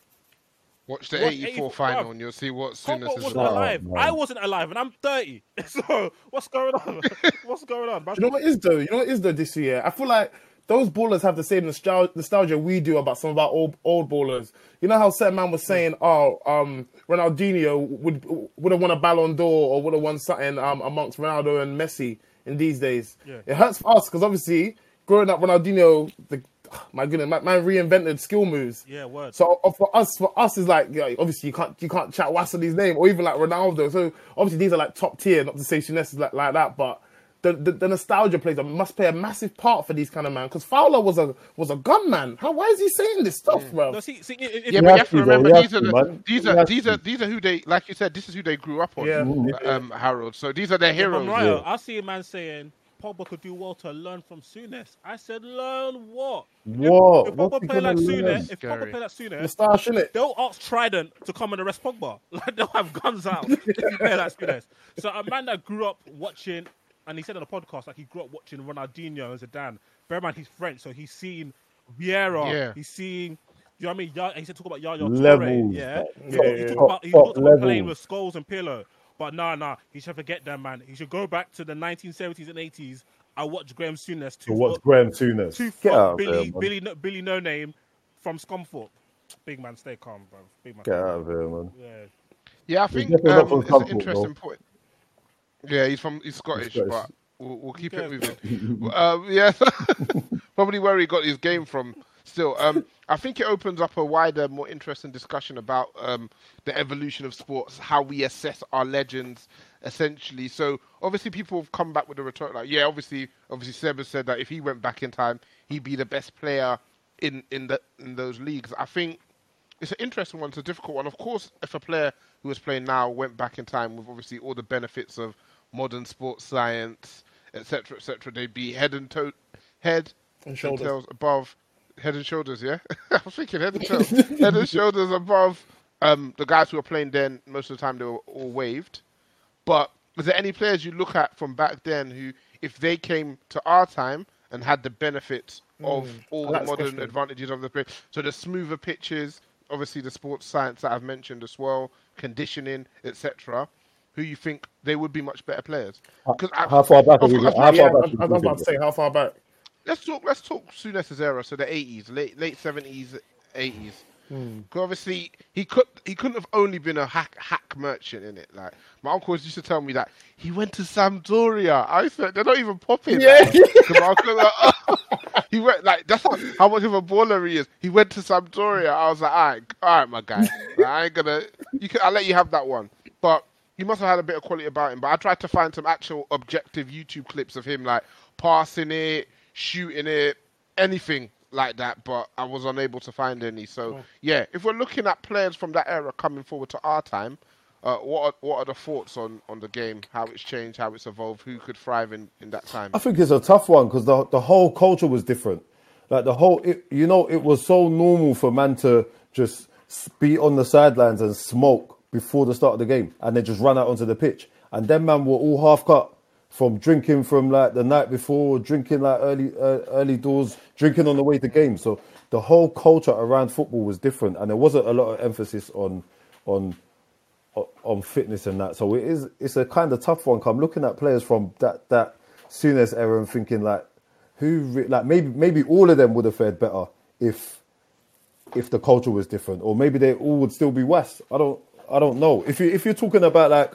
Watch the What, 84 84, final and you'll see what Pogba Souness is wasn't like. alive. man. I wasn't alive, and I'm 30. <laughs> So what's going on? <laughs> what's going on? You know what is though? You know what is though this year? I feel like those ballers have the same nostalgia, nostalgia we do about some of our old old ballers. You know how certain man was saying, "Oh, um, Ronaldinho would would have won a Ballon d'Or or would have won something um, amongst Ronaldo and Messi in these days." Yeah. It hurts for us because obviously growing up, Ronaldinho, the <sighs> my goodness, man, man reinvented skill moves. Yeah, word. So uh, for us, for us is like yeah, obviously you can't you can't chat Wassely's name or even like Ronaldo. So obviously these are like top tier, not to say Shines is like, like that, but the, the the nostalgia plays a must play a massive part for these kind of man. Because Fowler was a was a gunman. How why is he saying this stuff, bro? No, see, see, if, if, Yeah, You but you have have to to, remember You have these are to, the, man. these are these are these are who they like you said. This is who they grew up on. Yeah. um, Harold. So these are their heroes. I'm right, Yeah. I see a man saying Pogba could do well to learn from Souness. I said, learn what? What? If, if Pogba play like gonna? Souness, if Pogba play like Souness, Moustache, innit? they'll ask Trident to come and arrest Pogba. <laughs> Like they'll have guns out if you play like <laughs> Souness. So a man that grew up watching, and he said on the podcast, like he grew up watching Ronaldinho and Zidane. Bear in mind he's French, so he's seen Vieira. Yeah. He's seen. You know what I mean? Ya- he said talk about Yaya Toure. Levels, Yeah. like, He yeah, talked- he talked about he talked about playing with Scholes and Pirlo. But nah, nah, he should forget that, man. He should go back to the 1970s and 80s. I watched Graeme Souness. To watch Graeme Souness. Two Get out Billy, there. Billy, no, Billy No Name from Scunthorpe. Big man, stay calm, bro. Big man. Get out of here, man. Yeah. Yeah, I think definitely not um, it's an interesting though. point. Yeah, he's from he's Scottish, Scottish. but we'll, we'll keep it moving. <laughs> um, yeah, <laughs> probably where he got his game from. Still, um, I think it opens up a wider, more interesting discussion about um, the evolution of sports, how we assess our legends, essentially. So obviously, people have come back with a retort like, yeah, obviously, obviously, Seb has said that if he went back in time, he'd be the best player in in the in those leagues. I think it's an interesting one. It's a difficult one. Of course, if a player who is playing now went back in time with obviously all the benefits of modern sports science, etc., etc., they'd be head and toe, head And shoulders. tails above, head and shoulders. Yeah, <laughs> I was thinking head and tails, <laughs> head and shoulders above Um, the guys who were playing then, most of the time they were all waived. But is there any players you look at from back then who, if they came to our time and had the benefits of all the modern advantages of the play, so the smoother pitches, obviously the sports science that I've mentioned as well, conditioning, etc. Who you think they would be much better players. Because How far back are we? How Yeah, far I, back? I was about to say how far back. let's talk. Let's talk Souness's era, so the eighties, late late seventies, eighties. Hmm. Because obviously he could he couldn't have only been a hack hack merchant in it. Like my uncles used to tell me that he went to Sampdoria. I said they're not even popping. Yeah. like, uncle like, "Oh." <laughs> he went like that's how, how much of a baller he is. He went to Sampdoria. I was like, all right, all right, my guy. Like, I ain't gonna. You can. I'll let you have that one. But he must have had a bit of quality about him. But I tried to find some actual objective YouTube clips of him like passing it, shooting it, anything like that. But I was unable to find any. So yeah, if we're looking at players from that era coming forward to our time, uh, what are, what are the thoughts on, on the game? How it's changed, how it's evolved, who could thrive in, in that time? I think it's a tough one because the the whole culture was different. Like the whole, it, you know, it was so normal for man to just be on the sidelines and smoke before the start of the game, and they just run out onto the pitch. And then man were all half cut from drinking from like the night before, drinking like early uh, early doors, drinking on the way to game. So the whole culture around football was different, and there wasn't a lot of emphasis on on on fitness and that. So it is it's a kind of tough one. I'm looking at players from that that Souness era and thinking like who like maybe maybe all of them would have fared better if if the culture was different, or maybe they all would still be West. I don't I don't know. If you if you're talking about like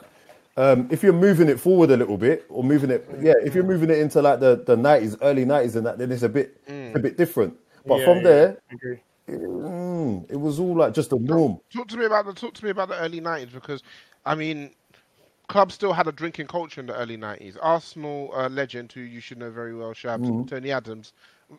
um, if you're moving it forward a little bit, or moving it, yeah, if you're moving it into like the the nineties, early nineties, and that, then it's a bit it's a bit different. But Yeah, from yeah, there, I agree. mm, it was all like just a norm. Talk to me about the talk to me about the early nineties because, I mean, clubs still had a drinking culture in the early nineties. Arsenal uh, legend, who you should know very well, Shabs, Mm-hmm. Tony Adams,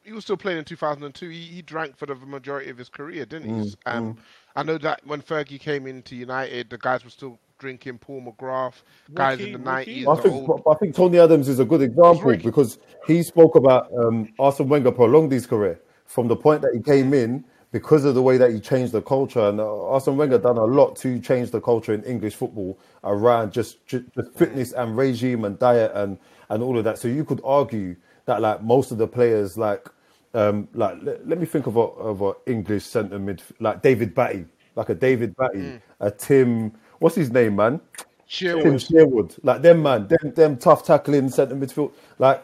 he was still playing in two thousand and two. He, he drank for the majority of his career, didn't he? Mm, Um, I know that when Fergie came into United, the guys were still drinking. Paul McGrath, guys Ricky- in the nineties. I think, I think Tony Adams is a good example because he spoke about um, Arsene Wenger prolonged his career from the point that he came in because of the way that he changed the culture. And uh, Arsene Wenger done a lot to change the culture in English football around just, just, just fitness and regime and diet and, and all of that. So you could argue that like most of the players, like um, like let, let me think of a of a English centre mid like David Batty, like a David Batty, a Tim. What's his name, man? Tim Sherwood. Sherwood, like them man, them them tough tackling centre midfield, like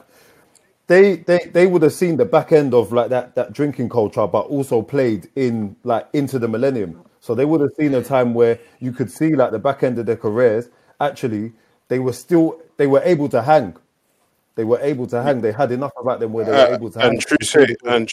they they they would have seen the back end of like that that drinking culture, but also played in like into the millennium. So they would have seen a time where you could see like the back end of their careers. Actually, they were still they were able to hang. They were able to hang. They had enough about them where they were Uh, able to hang. and true say, and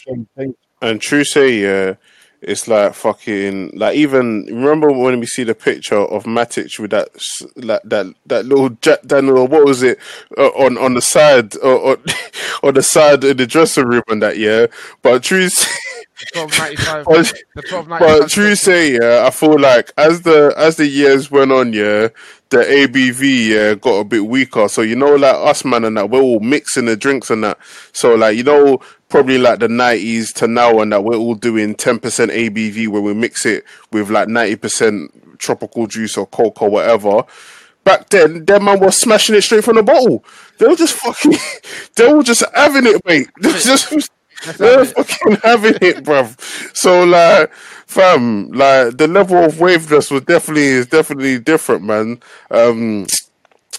and true say, yeah, it's like fucking like even remember when we see the picture of Matic with that like that that little Jack Daniel, what was it uh, on on the side uh, on, <laughs> on the side in the dressing room and that, yeah. But true. say- Twelve ninety five. <laughs> But- The twelve ninety But true say, yeah, I feel like as the as the years went on, yeah, the ABV yeah got a bit weaker. So you know, like us man and that, we're all mixing the drinks and that. So like you know, probably like the nineties to now and that, we're all doing ten percent ABV where we mix it with like ninety percent tropical juice or coke or whatever. Back then, them man was smashing it straight from the bottle. They were just fucking, <laughs> they were just having it, mate. <laughs> Just, they were fucking having it, bruv. So like, fam, like the level of waveness was definitely is definitely different, man. Um,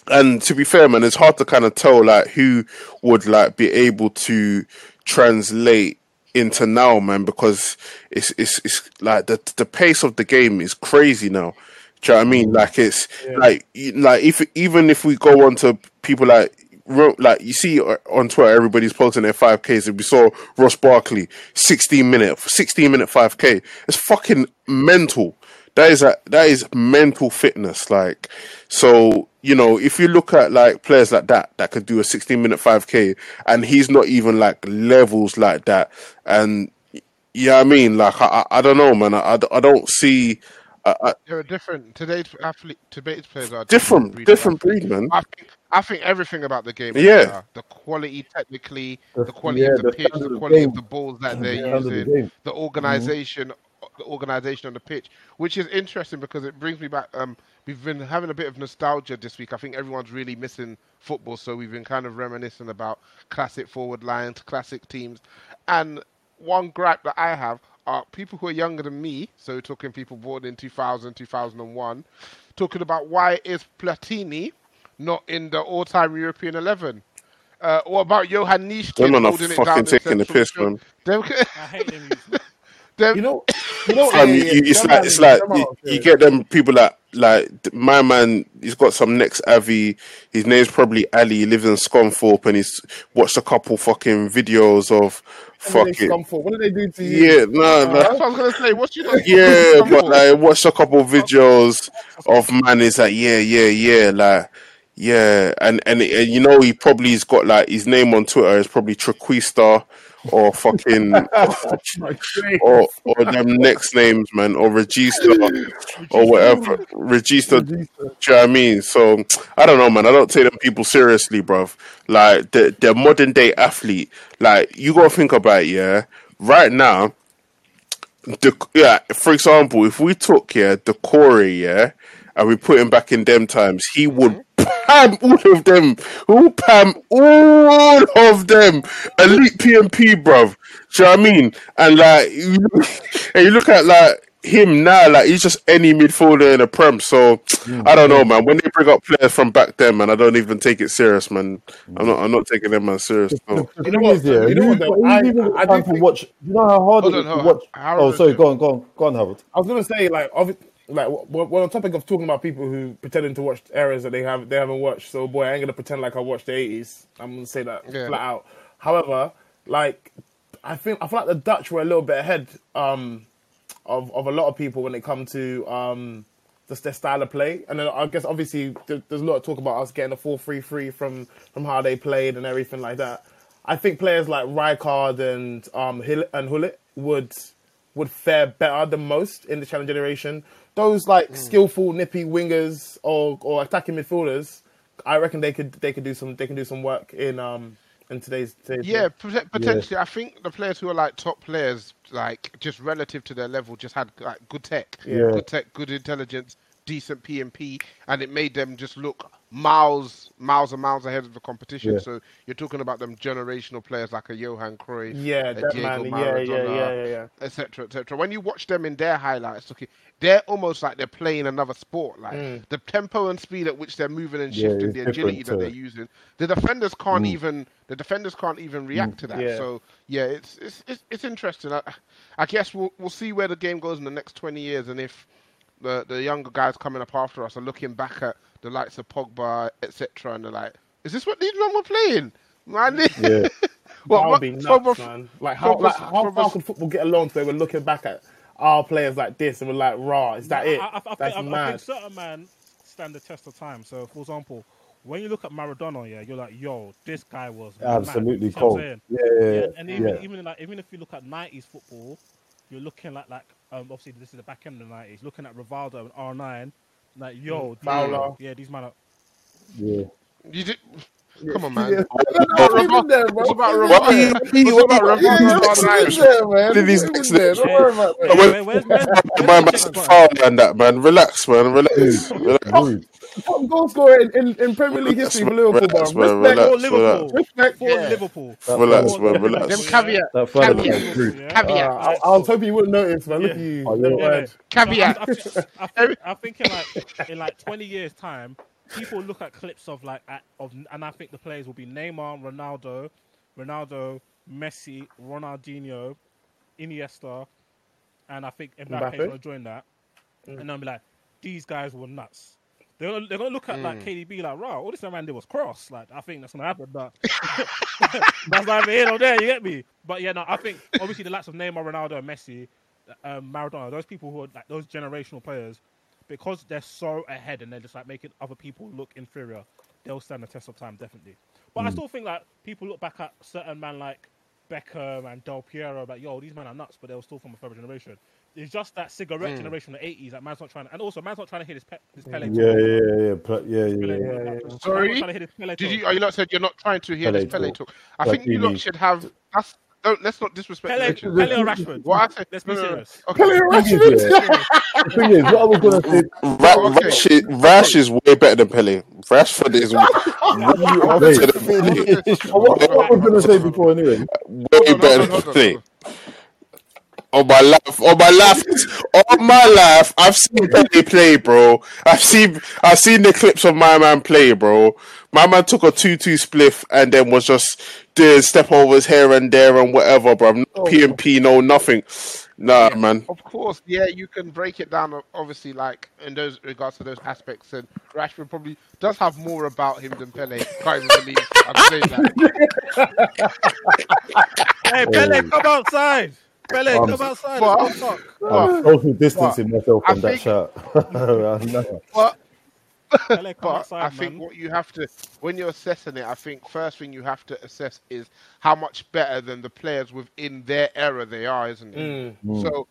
and to be fair, man, it's hard to kind of tell like who would like be able to translate into now, man, because it's it's it's like the the pace of the game is crazy now. Do you know what I mean? Like it's like like if even if we go on to people like like you see uh, on Twitter, everybody's posting their five Ks. And we saw Ross Barkley, sixteen minute, sixteen minute five K. It's fucking mental. That is a, that is mental fitness. Like so, you know, if you look at like players like that that could do a sixteen minute five K, and he's not even like levels like that, and yeah, I mean, like I, I, I don't know, man. I, I don't see. I, I, They're different today's athlete. Today's players are a different, breed different breed, man. I think I think everything about the game. Yeah. better. the quality technically, The- the quality yeah, of the the pitch, the quality of the balls that they're standard using, game. the organization the organisation on the pitch, which is interesting because it brings me back. Um, we've been having a bit of nostalgia this week. I think everyone's really missing football, so we've been kind of reminiscing about classic forward lines, classic teams, and one gripe that I have are people who are younger than me, so talking people born in 2000, 2001, talking about why is Platini not in the all-time European 11? Uh, what about Johan Neeskens Them man are holding it down fucking taking the piss, man. Them, I hate them, You <laughs> know, you know, Fam, yeah, you- yeah, it's them like it's like you, you get them people that like my man. He's got some next Avi. His name's probably Ali. He lives in Scunthorpe, and he's watched a couple fucking videos of What did they fucking? What did they do to you? yeah, no, no. that's what I was gonna say. What's your Yeah, but like watched a couple videos of man is like yeah, yeah, yeah, like yeah, and and, and you know he probably's got like his name on Twitter is probably Trequartista or fucking <laughs> or or them next names, man, or Regista or whatever. Regista, do you know what I mean? So I don't know, man. I don't take them people seriously, bruv. Like the the modern day athlete, like you gotta think about it, yeah. Right now, the yeah, for example, if we took yeah the Corey, yeah, and we put him back in them times, he would pam all of them. He would pam all of them. Elite PMP, bruv. Do you know what I mean? And like, you <laughs> look, and you look at like him now, like he's just any midfielder in a prem. So I don't know, man. When they bring up players from back then, man, I don't even take it serious, man. I'm not. I'm not taking them man serious. No. You know thing what, is, yeah, you know what, though? who's I- even I do time to think- watch. You know how hard Hold it on, is to watch. Harold Oh, sorry. Go on, go on, go on, Harold. I was gonna say like obvi- like we're, we're on topic of talking about people who pretending to watch eras that they have they haven't watched. So boy, I ain't gonna pretend like I watched the eighties. I'm gonna say that Yeah. flat out. However, like I think I feel like the Dutch were a little bit ahead um, of of a lot of people when it come to um, just their style of play. And then I guess obviously there- there's a lot of talk about us getting a four three three from from how they played and everything like that. I think players like Rijkaard and um, Hill and Gullit would would fare better than most in the challenge generation. Those like Hmm. skillful, nippy wingers or or attacking midfielders, I reckon they could they could do some they can do some work in um in today's, today's Yeah, pot- potentially. I think the players who are like top players, like just relative to their level, just had like good tech, Yeah. good tech, good intelligence, decent PMP, and it made them just look miles, miles and miles ahead of the competition. Yeah. So you're talking about them generational players like a Johan Cruyff, Yeah, a Diego man. Yeah, Maradona, yeah, yeah, yeah, yeah. etc., etc. When you watch them in their highlights, okay, they're almost like they're playing another sport. Like Mm. the tempo and speed at which they're moving and shifting, it's the agility that they're using, the defenders can't Mm. even the defenders can't even react to that. Yeah. So yeah, it's it's it's, it's interesting. I, I guess we'll we'll see where the game goes in the next twenty years, and if the the younger guys coming up after us are looking back at the likes of Pogba, etc., and they're like, "Is this what these men were playing?" Man, <laughs> Yeah. well, that would be nuts, Pogba- man. Like how Pogba's- like how far could football get along so they were looking back at our players like this and we're like, raw, is that I, it? I, I, I, That's think, I, I mad. think certain man stand the test of time. So, for example, when you look at Maradona, yeah, you're like, yo, this guy was mad. Absolutely You see cold. saying? Yeah, yeah, yeah. and even yeah. even like even if you look at '90s football, you're looking like like um, obviously this is the back end of the '90s. Looking at Rivaldo and R9, like yo, these- Fowler. yeah, these man are. yeah. You did. Come on, man. <laughs> Yeah. It's about there, bro. It's about What are you- Rivaldo. It's about Yeah, Rivaldo. yeah, man. These Leave next him there. Don't worry about that. Well, Where- where's- where's- My where's man the said and that man. Relax, man. Relax. Relax. Rude. Top goal scorer in, in, in Premier League history for Liverpool, Relax, bro. man. Respect. Relax, For Liverpool. Respect. For Yeah. Liverpool. Relax, fella- man. Them Relax. caveat. That fella Caveat. Yeah. Caveat. Uh, I, I was hoping you wouldn't notice, man. Look at you. Oh, yeah. Yeah. Caveat. I, <laughs> I, think, I think, I'm like in like 20 years time, people look at clips of like at, of, and I think the players will be Neymar, Ronaldo, Ronaldo, Messi, Ronaldinho, Iniesta, and I think Mbappe Mbappe? will join that, and I'll be like, these guys were nuts. They're gonna, they're gonna look at like mm. KDB like, wow, all this man did was cross. Like, I think that's gonna happen, but <laughs> <laughs> that's neither here nor there. You get me? But yeah, no, I think obviously the likes of Neymar, Ronaldo, and Messi, uh, um, Maradona, those people who are like those generational players, because they're so ahead and they're just like making other people look inferior, they'll stand the test of time definitely. But I mm. still think like people look back at certain man like Beckham and Del Piero, like yo, these men are nuts, but they were still from a further generation. It's just that cigarette mm. generation, of the '80s, that man's not trying to, and also man's not trying to hit his, pe- his Pele. Yeah, yeah, yeah, pl- yeah, yeah. Yeah. yeah. Sorry? not trying to hit his Pele Did you? Oh, Are you not said you're not trying to hear Pele this Pele talk. talk? I think you lot should have. That's don't let's not disrespect Pele, legends. Pele or Rashford? What I say, Let's be serious. Okay. Pele or Rashford. the thing is, what I was gonna say, Ra- oh, okay. Rash, is, Rash is way better than Pele. Rashford is way better than Pele. what, what I was gonna say before anyway. Way better than Pele. Hold on. On my life, on my life, on my life, I've seen Pele play, bro. I've seen, I've seen the clips of my man play, bro. My man took a two-two spliff and then was just doing step overs here and there and whatever, bro. No oh, PMP, no nothing. Nah, man. Of course, yeah, you can break it down. Obviously, like in those regards to those aspects, and Rashford probably does have more about him than Pele. Can't even believe I'd say that. <laughs> Hey, Pele, oh. come outside. Pele, Um, come outside. but- Let's talk. I'm social distancing myself from that think- shirt. <laughs> But Pele, but outside, I think man. what you have to, when you're assessing it, I think first thing you have to assess is how much better than the players within their era they are, isn't it? So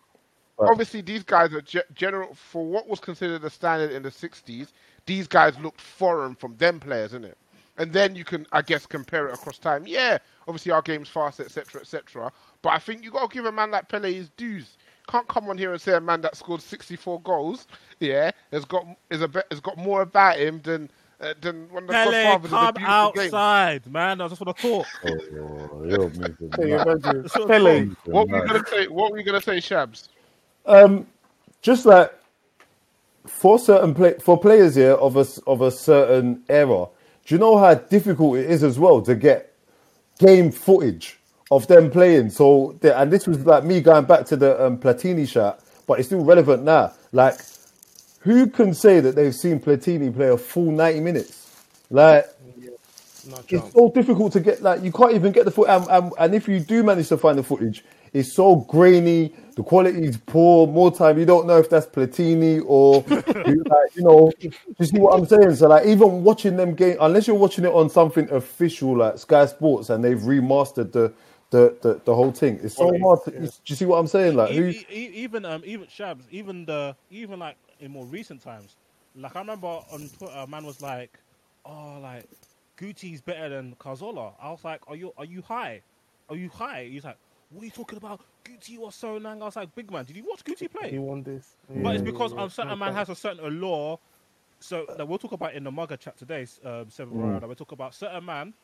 Right. obviously these guys are ge- general for what was considered a standard in the '60s. These guys looked foreign from them players, isn't it? And then you can, I guess, compare it across time. Yeah, obviously our game's fast, etc., etc. But I think you got to give a man like Pele his dues. Can't come on here and say a man that scored 64 goals, yeah, has got is a has got more about him than uh, than one of the Pele, godfathers of the come beautiful game. outside, man. I just want to talk. <laughs> Oh, you're moving Can you mad. imagine? <laughs> Just wanna Pele. What were you gonna say? What were you gonna say, Shabs? Um, just like for certain play for players here of a s- of a certain era, do you know how difficult it is as well to get game footage of them playing? So, and this was like me going back to the um, Platini shot, but it's still relevant now. Like, who can say that they've seen Platini play a full ninety minutes? Like, it's so difficult to get like you can't even get the foot and, and, and if you do manage to find the footage it's so grainy the quality is poor more time you don't know if that's platini or <laughs> you, like, you know you see what i'm saying so like even watching them game unless you're watching it on something official like sky sports and they've remastered the the, the, the whole thing it's so hard to, do you see what i'm saying like who E- e- even um even Shabs, even the even like in more recent times, like I remember on Twitter, a man was like, "Oh, like Gucci's better than Cazorla." I was like, "Are you are you high? Are you high?" He's like, "What are you talking about? Gucci was so lang." I was like, "Big man, did you watch Gucci play?" He won this. But it's because um, certain man has a certain allure. So that we'll talk about in the Mugger chat today, um, Seven Mm. We'll talk about certain man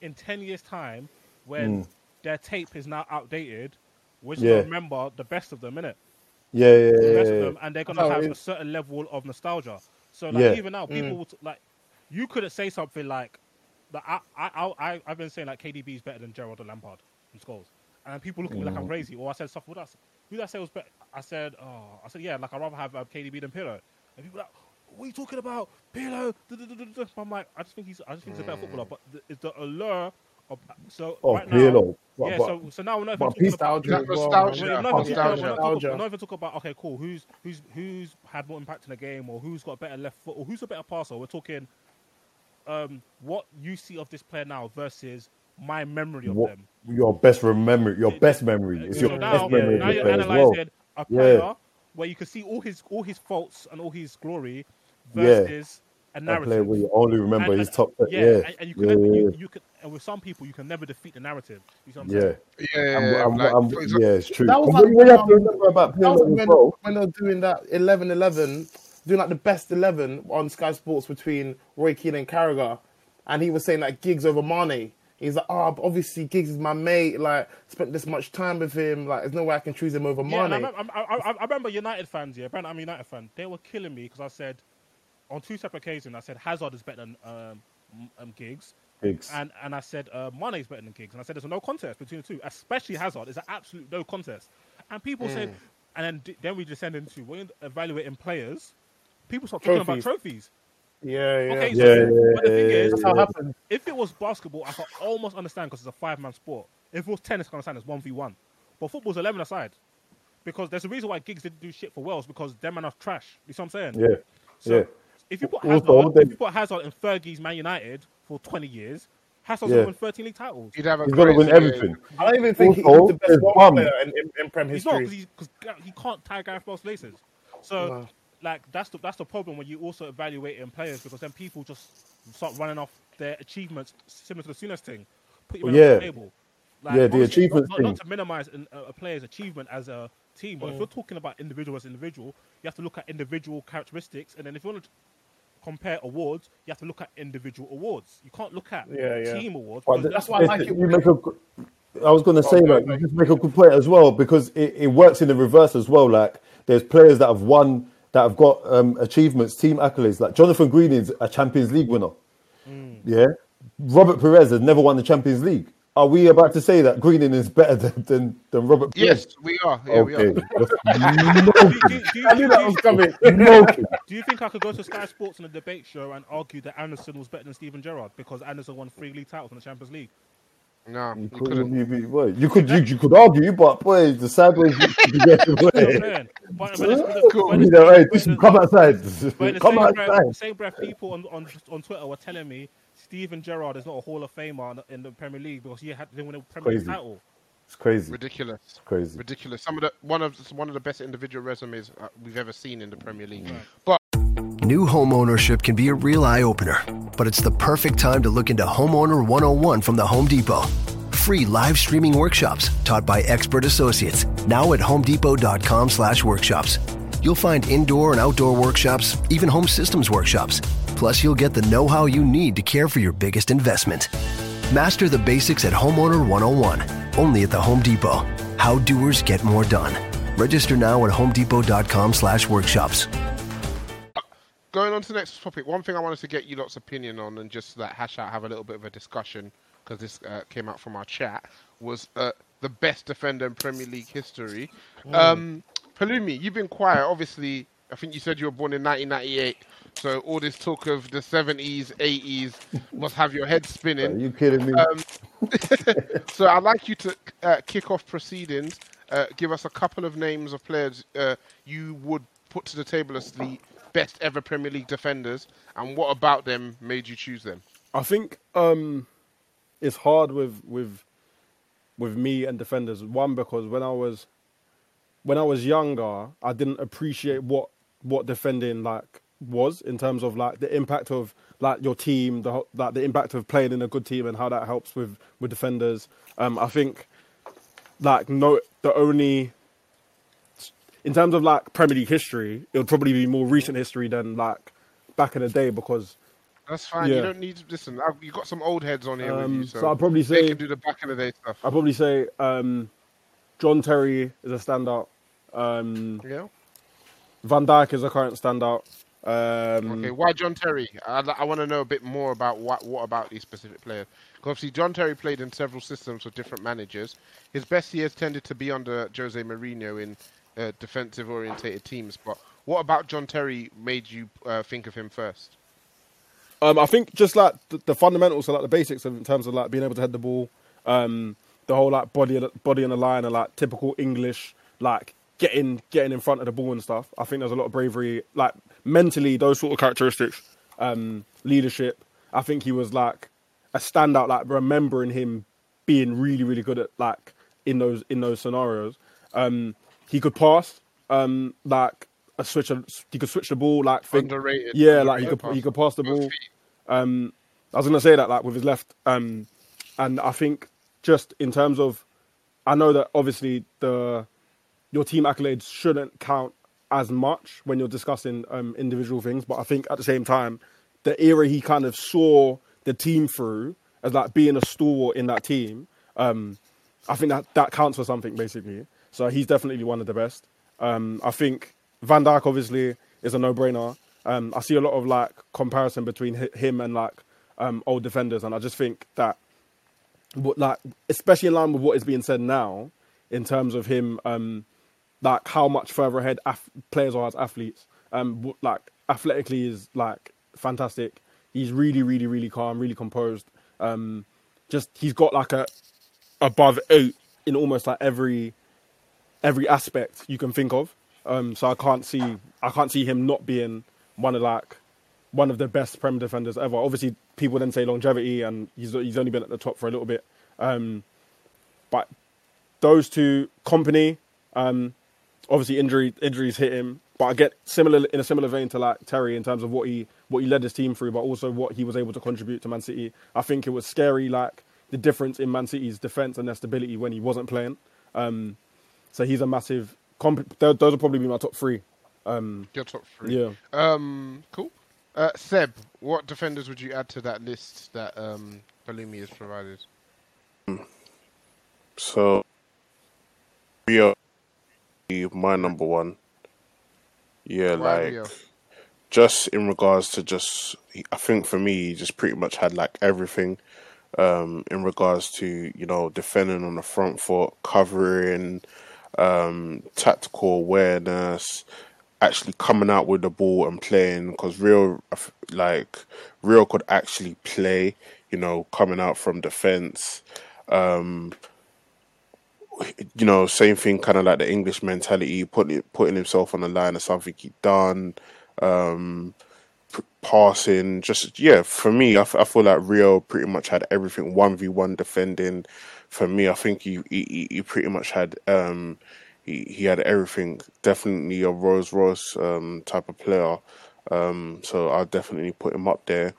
in ten years' time when their tape is now outdated. We're just Mm. Yeah. gonna remember the best of them, innit? yeah yeah yeah, The yeah, best of them, and they're gonna have a certain level of nostalgia. So like Yeah. even now, people would, like you couldn't say something like that. I I I I've been saying like KDB is better than Gerrard or Lampard in goals, and people look at me like I'm crazy. Or I said stuff. What else? Who did I say was better? I said, oh, I said yeah. Like I'd rather have uh, KDB than Pirlo. And people are like, what are you talking about? Pirlo. I'm like, I just think he's I just think he's a better footballer. But the, it's the allure of so Oh, right now. Pirlo. But- yeah, but- so so now we're not even talking about Nostalgia. That nostalgia. we're not, even talking about, we're, not talking, we're not even talking about okay, cool. Who's who's who's had more impact in the game, or who's got a better left foot, or who's a better passer? We're talking um, what you see of this player now versus my memory of What, them. your best remember your best memory it's your so best now, memory now of the you're player well analyzing a Yeah. where you can see all his all his faults and all his glory Yeah. versus a player narrative. where you only remember And- his and- top yeah, yeah and, and you can yeah, never, yeah, you, you can, and with some people you can never defeat the narrative. You see what I'm yeah. saying? Yeah, I'm- yeah, I'm- like, I'm- yeah, it's true. That was like what have to when, remember about That was Pirlo as when, when they were doing that 11 11, doing like the best 11 on Sky Sports between Roy Keane and Carragher. And he was saying like Giggs over Mane. He's like, oh, but obviously Giggs is my mate. Like, spent this much time with him. Like, there's no way I can choose him over Yeah, and I, remember, I, I, I remember United fans. Yeah, apparently I'm a United fan. They were killing me because I said on two separate occasions I said Hazard is better than um, um, Giggs, Giggs. and and I said uh, Mane is better than Giggs, and I said there's no contest between the two, especially Hazard. It's an absolute no contest. And people said, and then then we descend into when you're evaluating players, people start talking about Trophies. Trophies. yeah, yeah. Okay, so yeah, but the thing yeah, is, That's how it happened. if it was basketball, I could almost understand because it's a five man sport. If it was tennis, I can understand it's one v one. But football's eleven aside. Because there's a reason why Giggs didn't do shit for Wales because them man are trash. You see what I'm saying? Yeah, So yeah. if you put Also, Hazard, they- if you put Hazard in Fergie's Man United for 20 years, Hazard's Yeah. gonna win 13 league titles. You'd have a He's gonna win crazy- everything. I don't even think Also, he's the best goal player in, in, in Prem He's not because he can't tie Gareth Bale's laces. So No. Like that's the that's the problem when you also evaluating players because then people just start running off their achievements similar to the Souness thing. Put your Yeah. on the table. Like, Yeah, the obviously, achievements not, not, not to minimize an, a a player's achievement as a team, but if mm. you're talking about individual as individual, you have to look at individual characteristics, and then if you want to compare awards, you have to look at individual awards. You can't look at Yeah, yeah. team awards. But because that's why I like it You make a, I was going to oh, say go that ahead, you just make a good point as well because it, it works in the reverse as well. Like there's players that have won that have got um, achievements, team accolades. Like Jonathan Greening is a Champions League winner. Yeah, Robert Pires has never won the Champions League. Are we about to say that Greening is better than than, than Robert Pires? Yes, we are. Yeah, we Okay. are. <laughs> do, you- do, do, I knew that was coming. Do you think I could go to Sky Sports in a debate show and argue that Anderson was better than Steven Gerrard because Anderson won three league titles in the Champions League? No, You you could, couldn't. you, you, boy, you could, you, you could argue, but boy, the sideways you could get You know what I'm away. saying? But, but, it's- Cool. but You it's- know, hey, but just it's- come outside. But in the Come same breath, outside. same breath, people on, on on Twitter were telling me Steven Gerrard is not a Hall of Famer in the- Premier League because he had didn't win a Premier League title. It's crazy. Ridiculous. It's Crazy. Ridiculous. Some of the one of one of the best individual resumes uh, we've ever seen in the Premier League. But New home ownership can be a real eye opener, but it's the perfect time to look into Homeowner 101 from the Home Depot. Free live streaming workshops taught by expert associates now at homedepot.com/slash workshops. You'll find indoor and outdoor workshops, even home systems workshops. Plus, you'll get the know how you need to care for your biggest investment. Master the basics at Homeowner 101, only at the Home Depot. How doers get more done. Register now at homedepot.com/slash workshops. Going on to the next topic, one thing I wanted to get you lot's opinion on and just like hash out, have a little bit of a discussion because this uh, came out from our chat was uh, the best defender in Premier League history. Um, Pelumi, you've been quiet. Obviously, I think you said you were born in 1998, so all this talk of the 70s, 80s <laughs> must have your head Are spinning. you kidding me? Um, <laughs> so I'd like you to uh, kick off proceedings. Uh, give us a couple of names of players uh, you would put to the table as the best ever Premier League defenders, and what about them made you choose them? I think um, it's hard with with with me and defenders. One because when I was when I was younger, I didn't appreciate what what defending like was in terms of like the impact of like your team, the like the impact of playing in a good team and how that helps with with defenders. Um, I think like no the only in terms of like Premier League history, it would probably be more recent history than like back in the day because That's fine. You don't need to listen. I've, you've got some old heads on here with Um, you, so, so I'd probably they say- can do the back of the day stuff. I'd probably say um, John Terry is a standout. Um, Yeah. Van Dijk is a current standout. Um, Okay. Why John Terry? I, I want to know a bit more about what what about these specific players. Because obviously, John Terry played in several systems with different managers. His best years tended to be under Jose Mourinho in uh, defensive orientated teams. But what about John Terry made you uh, think of him first? Um, I think just like the, the fundamentals, so like the basics in terms of like being able to head the ball, um, the whole like body body on the line and like typical English like getting getting in front of the ball and stuff. I think there's a lot of bravery, like mentally those sort of characteristics, um, leadership. I think he was like a standout. Like remembering him being really really good at like in those in those scenarios. Um, he could pass, um, like a switch. He could switch the ball, like think, Underrated. yeah, like he could he pass. could pass the ball. Um, I was gonna say that like with his left, um, and I think just in terms of, I know that obviously the your team accolades shouldn't count as much when you're discussing um, individual things, but I think at the same time, the era he kind of saw the team through as like being a stalwart in that team, um, I think that that counts for something basically. So he's definitely one of the best. Um, I think Van Dijk obviously is a no-brainer. Um, I see a lot of like comparison between hi- him and like um, old defenders, and I just think that, like especially in line with what is being said now, in terms of him, um, like how much further ahead af- players are as athletes. Um, like athletically is like fantastic. He's really, really, really calm, really composed. Um, just he's got like a above eight in almost like every every aspect you can think of. Um, so I can't see I can't see him not being one of like one of the best Prem defenders ever. Obviously, people then say longevity, and he's he's only been at the top for a little bit. Um, but those two, Kompany, um, obviously injury injuries hit him. But I get similar in a similar vein to like Terry in terms of what he what he led his team through, but also what he was able to contribute to Man City. I think it was scary, like the difference in Man City's defense and their stability when he wasn't playing. Um, so he's a massive. Comp- those will probably be my top three. Um, Your top three. Yeah. Um, cool. Uh, Seb, what defenders would you add to that list that um, Pelumi has provided? So, Rio, my number one. Yeah, Why like Rio? just in regards to just, I think for me, he just pretty much had like everything. Um, in regards to you know defending on the front foot, covering, um, tactical awareness, actually coming out with the ball and playing because real like real could actually play you know coming out from defense. Um you know same thing kind of like the english mentality putting putting himself on the line of something he done um p- passing just yeah for me I, f- I feel like rio pretty much had everything 1v1 defending for me i think he he, he pretty much had um he, he had everything. Definitely a Rolls Royce um, type of player. Um, so I'll definitely put him up there.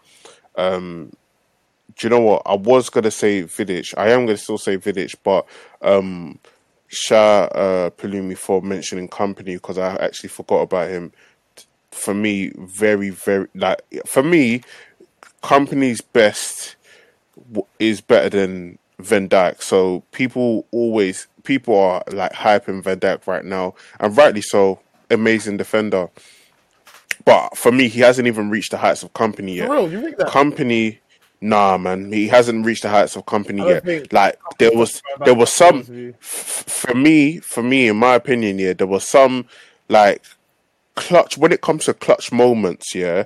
Um, do you know what? I was gonna say Vidic. I am gonna still say Vidic, but um, Shah uh, for mentioning Kompany because I actually forgot about him. For me, very very like for me, Kompany's best is better than Van Dijk. So people always people are like hyping Van Dijk right now, and rightly so. Amazing defender, but for me, he hasn't even reached the heights of Kompany yet. For real, you think that? Kompany, nah, man, he hasn't reached the heights of Kompany yet. think- Like there was, there was some. to be honest with you. f- For me, for me, in my opinion, yeah, there was some like clutch when it comes to clutch moments. Yeah,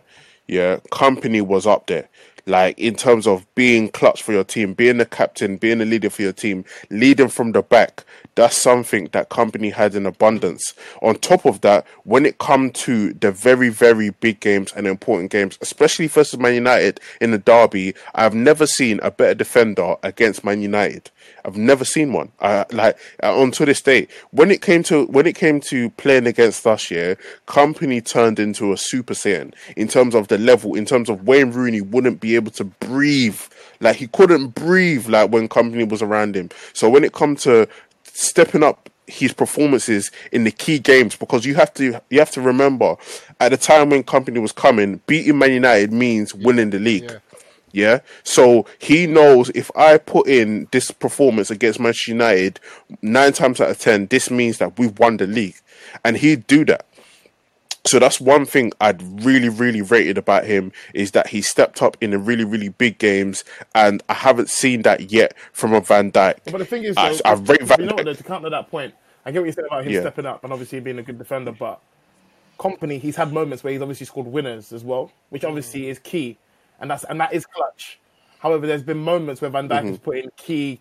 yeah, Kompany was up there. Like in terms of being clutch for your team, being the captain, being the leader for your team, leading from the back. That's something that Kompany had in abundance. On top of that, when it come to the very, very big games and important games, especially versus Man United in the derby, I've never seen a better defender against Man United. I've never seen one. I like uh, until this day. When it came to when it came to playing against us, yeah, Kompany turned into a super saiyan in terms of the level. In terms of Wayne Rooney wouldn't be able to breathe, like he couldn't breathe, like when Kompany was around him. So when it come to stepping up his performances in the key games because you have to you have to remember at the time when Kompany was coming beating man united means winning the league yeah. So he knows if I put in this performance against Manchester United, nine times out of ten, this means that we've won the league. And he'd do that. So that's one thing I'd really, really rated about him is that he stepped up in the really, really big games, and I haven't seen that yet from a Van Dijk. But the thing is, I, though, I rate Van you know what, though, to counter that point, I get what you said about him Yeah. stepping up and obviously being a good defender, but Kompany, he's had moments where he's obviously scored winners as well, which obviously is key, and that's and that is clutch. However, there's been moments where Van Dijk Mhm. has put in key,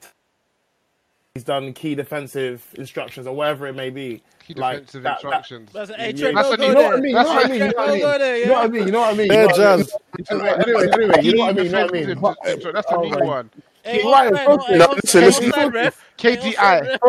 he's done key defensive instructions or whatever it may be. Key like defensive that- that- instructions. That's a- Yeah, hey, Trent, that's a- you know what I mean. You know That's what I mean. You know what I mean. You know what I yeah. mean. You know what I mean. Fair You know what I mean? jazz. Anyway, anyway, anyway, you know what I mean. You know what I mean. That's the Oh new one. Hey, You're right, offside, focus. hey, No, listen, listen. offside, ref. Hey, offside,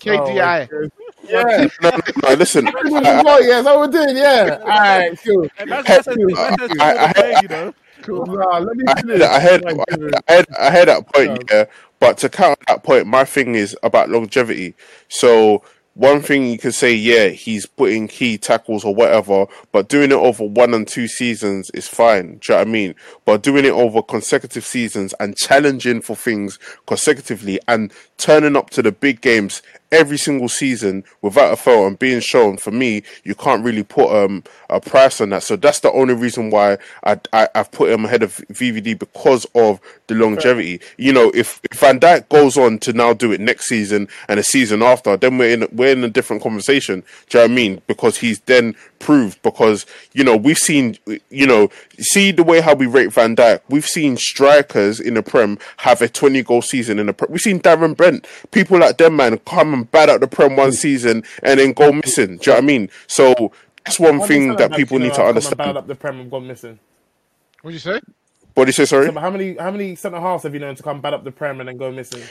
KDI. KDI. Yeah. <laughs> No, no, no, listen. Good as well, yeah, that's what we're doing, yeah. All right, cool. Hey, that's- that's a- Cool. that's a I- I- play, you know. Cool. Nah, let me I finish. had, I had, Like, dude. I had, I had that point, yeah. But to counter that point, my thing is about longevity. So one thing you can say, yeah, he's putting key tackles or whatever, but doing it over one and two seasons is fine. Do you know what I mean? But doing it over consecutive seasons and challenging for things consecutively and turning up to the big games every single season without a fail and being shown for me you can't really put um a price on that. So that's the only reason why I, I I've put him ahead of VVD because of the longevity. You know if, if Van Dijk goes on to now do it next season and the season after then we're in we're in a different conversation. Do you know what I mean? Because he's then proved because you know we've seen you know see the way how we rate Van Dijk. We've seen strikers in the Prem have a 20 goal season in the Prem we've seen Darren Bent. People like them man come and bad out the Prem one season and then go missing do you know what I mean so that's one How thing centre that people need to have come and understand bad up the Prem and gone missing. What did you say? what do you say sorry So, how many how many centre halves have you known to come bad up the Prem and then go missing?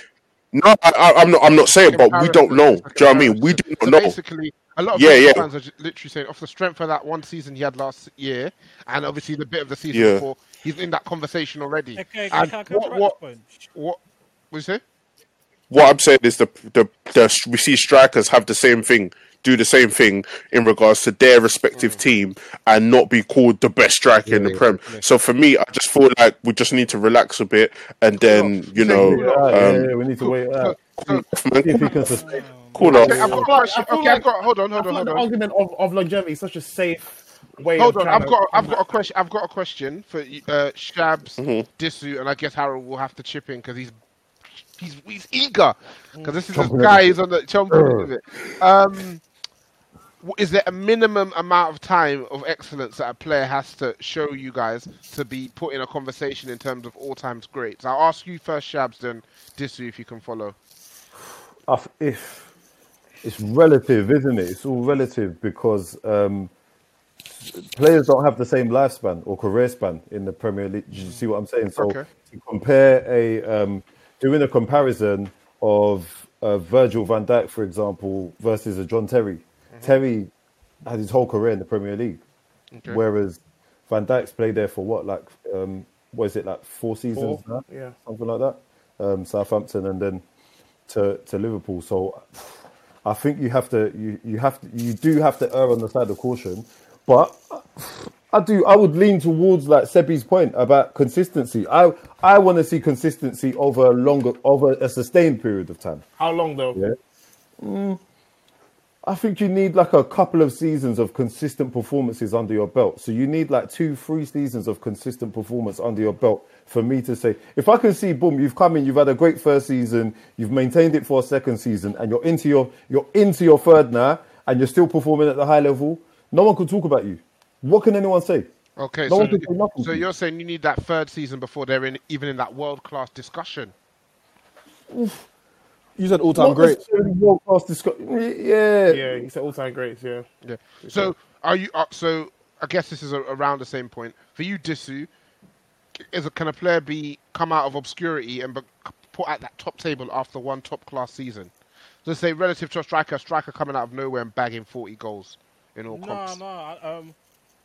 no I, I, I'm not I'm not saying but we don't know do you know what I mean we do So not know basically, a lot of Yeah, yeah. fans are literally saying, off the strength of that one season he had last year, and obviously the bit of the season Yeah. before, he's in that conversation already. Okay, And can I counteract what, what, this point? what? What you say? What I'm saying is the the, the we see strikers have the same thing, do the same thing in regards to their respective Mm. team, and not be called the best striker in the Prem. So for me, I just feel like we just need to relax a bit, and then you know, Yeah, um, yeah, yeah, we need to wait it out. man, See if he can sustain. cool off. Okay, I've got a question. I feel Okay, I've got. Hold on, I hold on, like hold the on. argument of, of longevity is such a safe way Hold of on, I've got, I've got a question. I've got a question for uh, Shabs, Mm-hmm. Disu, and I guess Harold will have to chip in because he's he's he's eager because this is this guy is on the chomping it. Um, is there a minimum amount of time of excellence that a player has to show you guys to be put in a conversation in terms of all times greats? I'll ask you first, Shabs, then Disu, if you can follow. If it's relative, isn't it? It's all relative because um, players don't have the same lifespan or career span in the Premier League. Do you see what I'm saying? So Okay. to compare a um, doing a comparison of uh, Virgil van Dijk, for example, versus a John Terry. Terry had his whole career in the Premier League, Okay. whereas Van Dijk's played there for what, like, um, what is it, like four seasons Four, now? yeah. something like that. Um, Southampton and then to to Liverpool. So I think you have to you you have to you do have to err on the side of caution, but I do I would lean towards like Sebi's point about consistency. I I want to see consistency over a longer over a sustained period of time. How long though? Yeah. Mm, I think you need like a couple of seasons of consistent performances under your belt. So you need like two, three seasons of consistent performance under your belt for me to say, if I can see, boom, you've come in, you've had a great first season, you've maintained it for a second season, and you're into your you're into your third now, and you're still performing at the high level. No one can talk about you. What can anyone say? Okay, No so, one can say nothing so you. you're saying you need that third season before they're in even in that world class discussion. You said all time Not great. world class discussion. Yeah, Yeah, he said all time greats. Yeah. Yeah. So are you? Uh, so I guess this is a, around the same point for you, Disu. Is a, can a player be come out of obscurity and be, put at that top table after one top class season? Let's say relative to a striker, a striker coming out of nowhere and bagging forty goals in all No, comps. no. I- Um,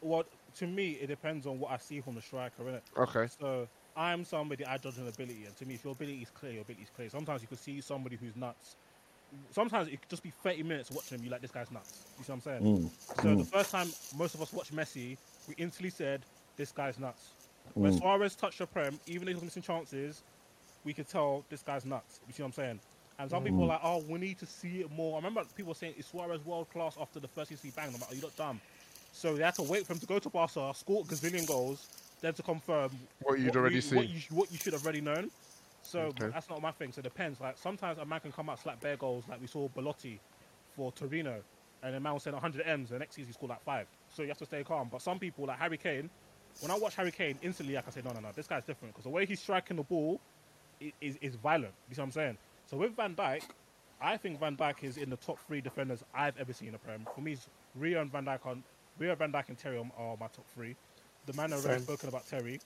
well, to me, it depends on what I see from the striker, innit? Okay. So I'm somebody I judge on ability, and to me, if your ability is clear, your ability is clear. Sometimes you could see somebody who's nuts. Sometimes it could just be 30 minutes watching him. You like this guy's nuts. You see what I'm saying? Mm. So Mm. the first time most of us watched Messi, we instantly said this guy's nuts. When Mm. Suarez touched the prem, even if he was missing chances, we could tell this guy's nuts. You see what I'm saying? And some people Mm. are like, oh, we need to see it more. I remember people saying, is Suarez world class after the first season he banged? I'm like, are you not dumb? So they had to wait for him to go to Barca, score a gazillion goals, then to confirm What you'd already you, What seen. you, what you should have already known. So Okay. that's not my thing. So it depends. Like sometimes a man can come out slap bare goals, like we saw Belotti for Torino, and the man was saying 100 M's. The next season he scored like five. So you have to stay calm. But some people like Harry Kane, when I watch Harry Kane, instantly I can say, no, no, no, this guy's different because the way he's striking the ball i- is, is violent. You see what I'm saying? So with Van Dijk, I think Van Dijk is in the top three defenders I've ever seen in the Prem. For me, Rio and Van Dijk on Rio, Van Dijk, and Terry are my top three. The man I've already spoken about Terry.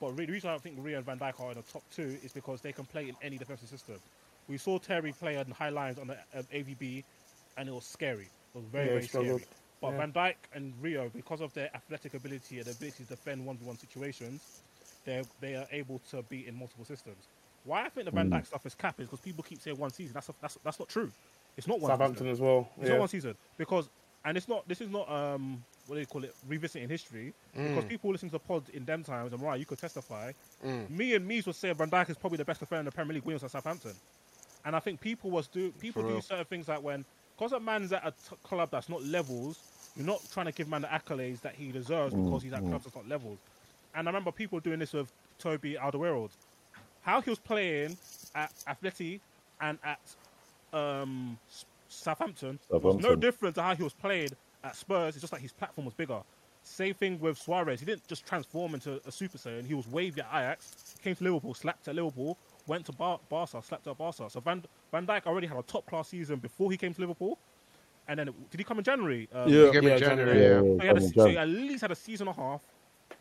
But the reason I don't think Rio and Van Dijk are in the top two is because they can play in any defensive system. We saw Terry play on high lines on the um, AVB, and it was scary. It was very, Yeah, very scary. But Yeah. Van Dijk and Rio, because of their athletic ability and ability to defend one-to-one situations, they they are able to be in multiple systems. Why I think the Van Mm. Dijk stuff is cap is because people keep saying one season. That's that's that's not true. It's not one Southampton season. as well, It's yeah. not one season because and it's not. This is not um what do you call it? Revisiting history because Mm. people listen to pods in them times and right, you could testify. Mm. Me and Mies would say Van Dijk is probably the best defender in the Premier League was at Southampton, and I think people was do people For do real. certain things like when because a man's at a t- club that's not levels, you're not trying to give man the accolades that he deserves Mm, because he's at mm. clubs that's not levels. And I remember people doing this with Toby Alderweireld. How he was playing at Atleti and at um, S- Southampton, was no different to how he was playing at Spurs. It's just like his platform was bigger. Same thing with Suarez. He didn't just transform into a super saiyan. He was wavy at Ajax, came to Liverpool, slapped at Liverpool, went to Bar- Barca, slapped at Barca. So Van Van Dijk already had a top class season before he came to Liverpool. And then did he come in January? Um, Yeah. He came in Yeah, January. January. Yeah. Yeah, so he, had a, so he at least had a season and a half,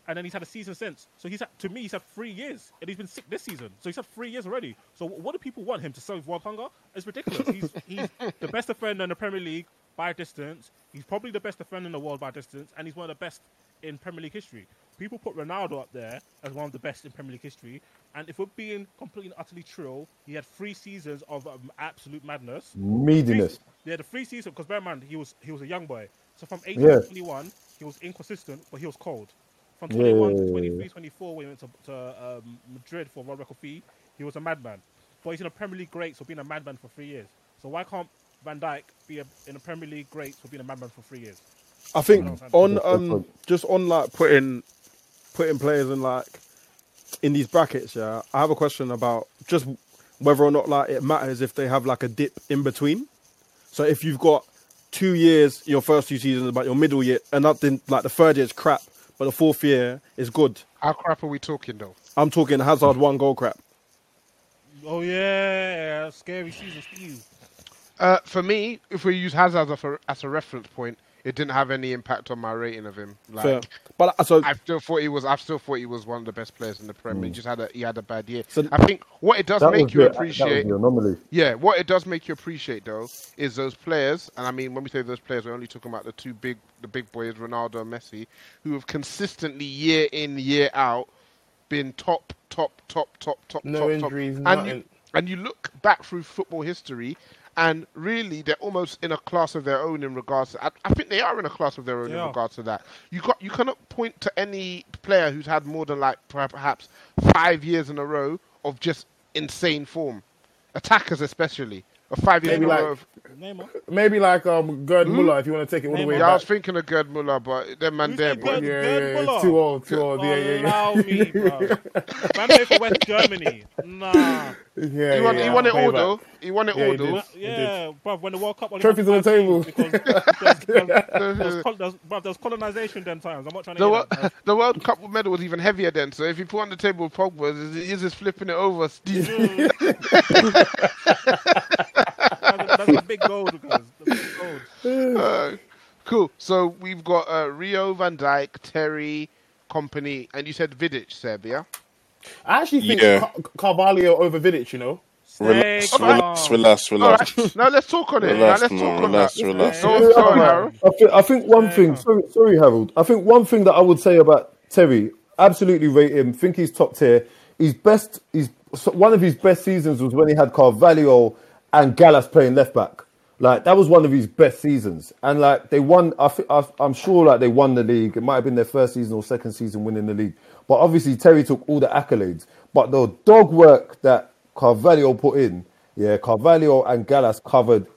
and then he's had a season since. So he's had, to me, he's had three years, and he's been sick this season. So he's had three years already. So what do people want him to serve world hunger? It's ridiculous. He's, <laughs> he's the best defender in the Premier League by distance. He's probably the best defender in the world by distance, and he's one of the best in Premier League history. people put Ronaldo up there as one of the best in Premier League history. And if we're being completely and utterly true, he had three seasons of um, absolute madness. Meadiness. Yeah, the three seasons because bear in mind he was he was a young boy. So from 18 Yeah. to 21, he was inconsistent, but he was cold. From Yeah, 21 yeah, to 23, 24, when he went to, to um, Madrid for World Record fee, he was a madman. But he's in a Premier League great for being a madman for three years. So why can't Van Dijk be a, in a Premier League great for being a madman for three years? I think You know what I'm on um just on like putting putting players in like in these brackets, yeah. I have a question about just whether or not like it matters if they have like a dip in between. So if you've got two years, your first two seasons, about your middle year, and nothing like the third year is crap, but the fourth year is good. How crap are we talking though? I'm talking Hazard one goal crap. Oh yeah, scary season for you. Uh, for me, if we use Hazard as a, as a reference point, it didn't have any impact on my rating of him. Like, Fair. But uh, so I still thought he was. I still thought he was one of the best players in the Premier. He just had a he had a bad year. So- I think what it does That make was you the- that was appreciate. the anomaly. Yeah, what it does make you appreciate though is those players, and I mean when we say those players, we're only talking about the two big, the big boys, Ronaldo and Messi, who have consistently year in year out been top, top, top, top, top, No top, injuries, top. And nothing. you, and you look back through football history, and really they're almost in a class of their own in regards. To, I, I think they are in a class of their own They in are. regards to that. You got you cannot point to any player who's had more than like perhaps five years in a row of just insane form. Attackers especially, or five years Maybe in a like- row. Neymar. Maybe like um Gerd Muller if you want to take it all the way yeah, I was thinking of Gerd Muller, but them man Who's there, that boy. Gerd- yeah, Gerd yeah, Muller? it's too old, too old. Yeah, yeah, yeah. Allow me, bro. <laughs> Man played for West Germany. Nah. yeah, He yeah, won, he yeah, won it all payback. though. He won it Yeah, all he though. did. Yeah, bruv, when the World Cup only Trophies had on the table. teams Because there's, there's, <laughs> there's, col- there's, bruv, there's colonization then times. I'm not trying to The, wo- that, <laughs> the World Cup medal was even heavier then. So if you put on the table with Pogba, he's just flipping it over. That's, that's a big gold, guys. Big gold. Uh, cool. So we've got uh, Rio, Van Dijk, Terry, Kompany, and you said Vidic, Seb, yeah? I actually think Yeah. Car- Carvalho over Vidic. You know, Relax, Snake relax, relax, relax. right. Now let's talk on it. Now let's man, talk on relax, that. relax. Go on, go on, Harold. I think, I think one thing. Sorry, sorry, Harold. I think one thing that I would say about Terry, absolutely rate him. Think he's top tier. His best, his one of his best seasons was when he had Carvalho and Gallas playing left back. Like that was one of his best seasons, and like they won. I, I'm sure like they won the league. It might have been their first season or second season winning the league. But obviously Terry took all the accolades. But the dog work that Carvalho put in, yeah, Carvalho and Gallas covered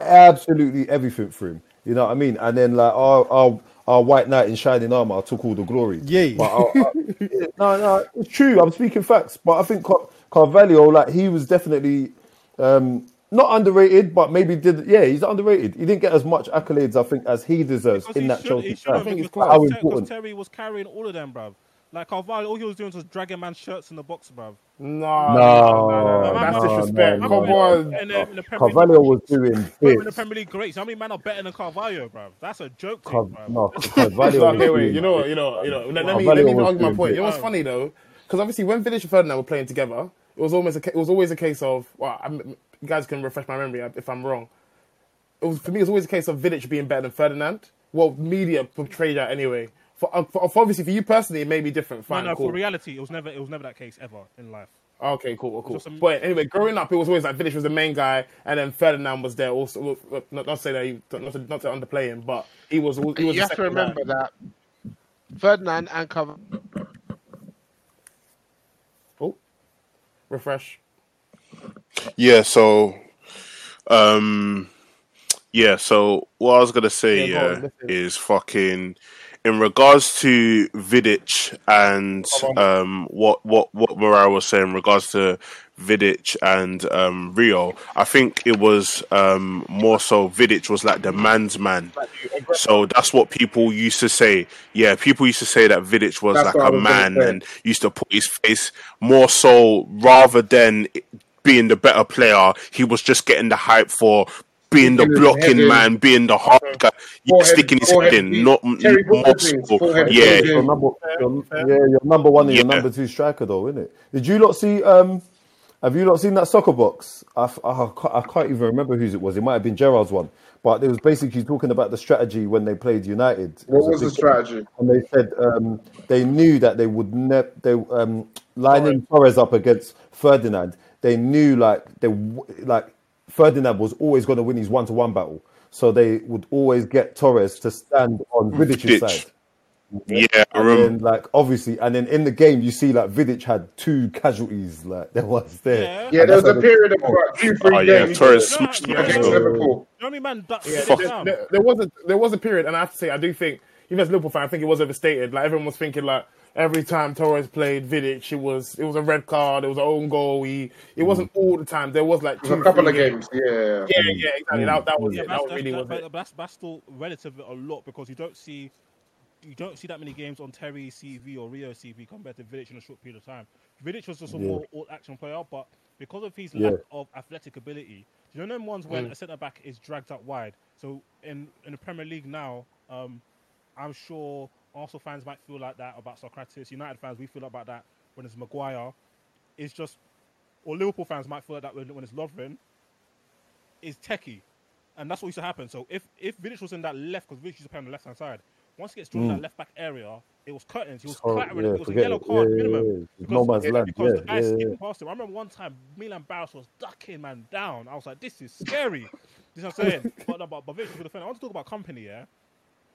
absolutely everything for him. You know what I mean? And then like our our, our white knight in shining armor took all the glory. Yeah. But I- I- <laughs> no, no, it's true. I'm speaking facts. But I think Car- Carvalho, like he was definitely um, not underrated, but maybe did. Yeah, he's underrated. He didn't get as much accolades, I think, as he deserves Because in he that should, Chelsea he should side. have think because it's class. How important? Terry was carrying all of them, bruv. Like Carvalho, all he was doing was dragging man's shirts in the box, bruv. no, No, no, no, no, that's disrespect. no, Come on, And then in the Carvalho League, was doing bruv, in the. Premier League greats. How many men are better than Carvalho, bruv? That's a joke, Car- thing, bruv. no, Carvalho. okay, was wait, doing you know, what, you know, you know. Let, let me let me argue my point. It was funny though? Because obviously when Vidic and Ferdinand were playing together, it was almost a, it was always a case of well, I'm, you guys can refresh my memory if I'm wrong. It was for me. It was always a case of Vidic being better than Ferdinand. Well, media portrayed that anyway. For, uh, for, for obviously for you personally, it may be different. No, Fine, no, cool. for reality, it was never, it was never that case ever in life. Okay, cool, cool. Just a- But anyway, growing up, it was always like Vidic was the main guy, and then Ferdinand was there also. Not, not to say that he, not to, not to underplay him, but he was. He was You have to remember guy. that Ferdinand and Carvalho. Oh, refresh. Yeah, so um yeah, so what I was gonna say Yeah, yeah, is fucking in regards to Vidic and um what what what Morayo was saying in regards to Vidic and um Rio, I think it was um more so Vidic was like the man's man. So that's what people used to say. Yeah, people used to say that Vidic was That's like a man and used to put his face more so rather than being the better player, he was just getting the hype for being the blocking head in. man, being the hard guy, yeah, Forehead- sticking his forehead head in, beat. not Terry more forehead yeah. Your number, your, yeah, your number one and your Yeah. number two striker, though, isn't it? Did you not see um, Have you not seen that soccer box? I, f- I ca- I can't even remember whose it was. It might have been Gerrard's one, but it was basically talking about the strategy when they played United. What a was the big- strategy? And they said um, they knew that they would never they um, lining Torres up against Ferdinand. They knew like they like Ferdinand was always going to win his one to one battle, so they would always get Torres to stand on mm. Vidic's Vidic. side. Yeah, I And remember. then, like obviously, and then in the game, you see like Vidic had two casualties. Like <laughs> there was there. Yeah. Yeah, there was a period of about two, three Oh, yeah, games Torres No, smashed yeah, against as. Liverpool. The only man that Yeah, yeah, there, there- there was a there was a period, and I have to say, I do think even as a Liverpool fan, I think it was overstated. Like everyone was thinking, like every time Torres played Vidic, it was it was a red card, it was an own goal. He it wasn't all the time. There was like was two, a couple of games. Yeah. Yeah, yeah, exactly. That, that was Yeah, it. but That really that's, was that- it. but that's, that's still relative a lot because you don't see you don't see that many games on Terry CV or Rio CV compared to Vidic in a short period of time. Vidic was just a Yeah. more all action player, but because of his Yeah. lack of athletic ability, you know them ones Mm. when a centre back is dragged out wide. So in in the Premier League now, um, I'm sure Arsenal fans might feel like that about Sokratis. United fans we feel about that when it's Maguire. It's just, or Liverpool fans might feel like that when, when it's Lovren. Is techie, and that's what used to happen. So if if Vidic was in that left, because Vidic used to play on the left hand side, once he gets drawn in that left back area, it was curtains. He was Oh, clattering. yeah, it was a yellow it. card Yeah, minimum. yeah. No man's land. because Yeah, the guy yeah, skipped past him. I remember one time Milan Barros was ducking man down. I was like, this is scary. this is what I'm saying. <laughs> but, no, but, but Vidic was a defender. I want to talk about Kompany, yeah?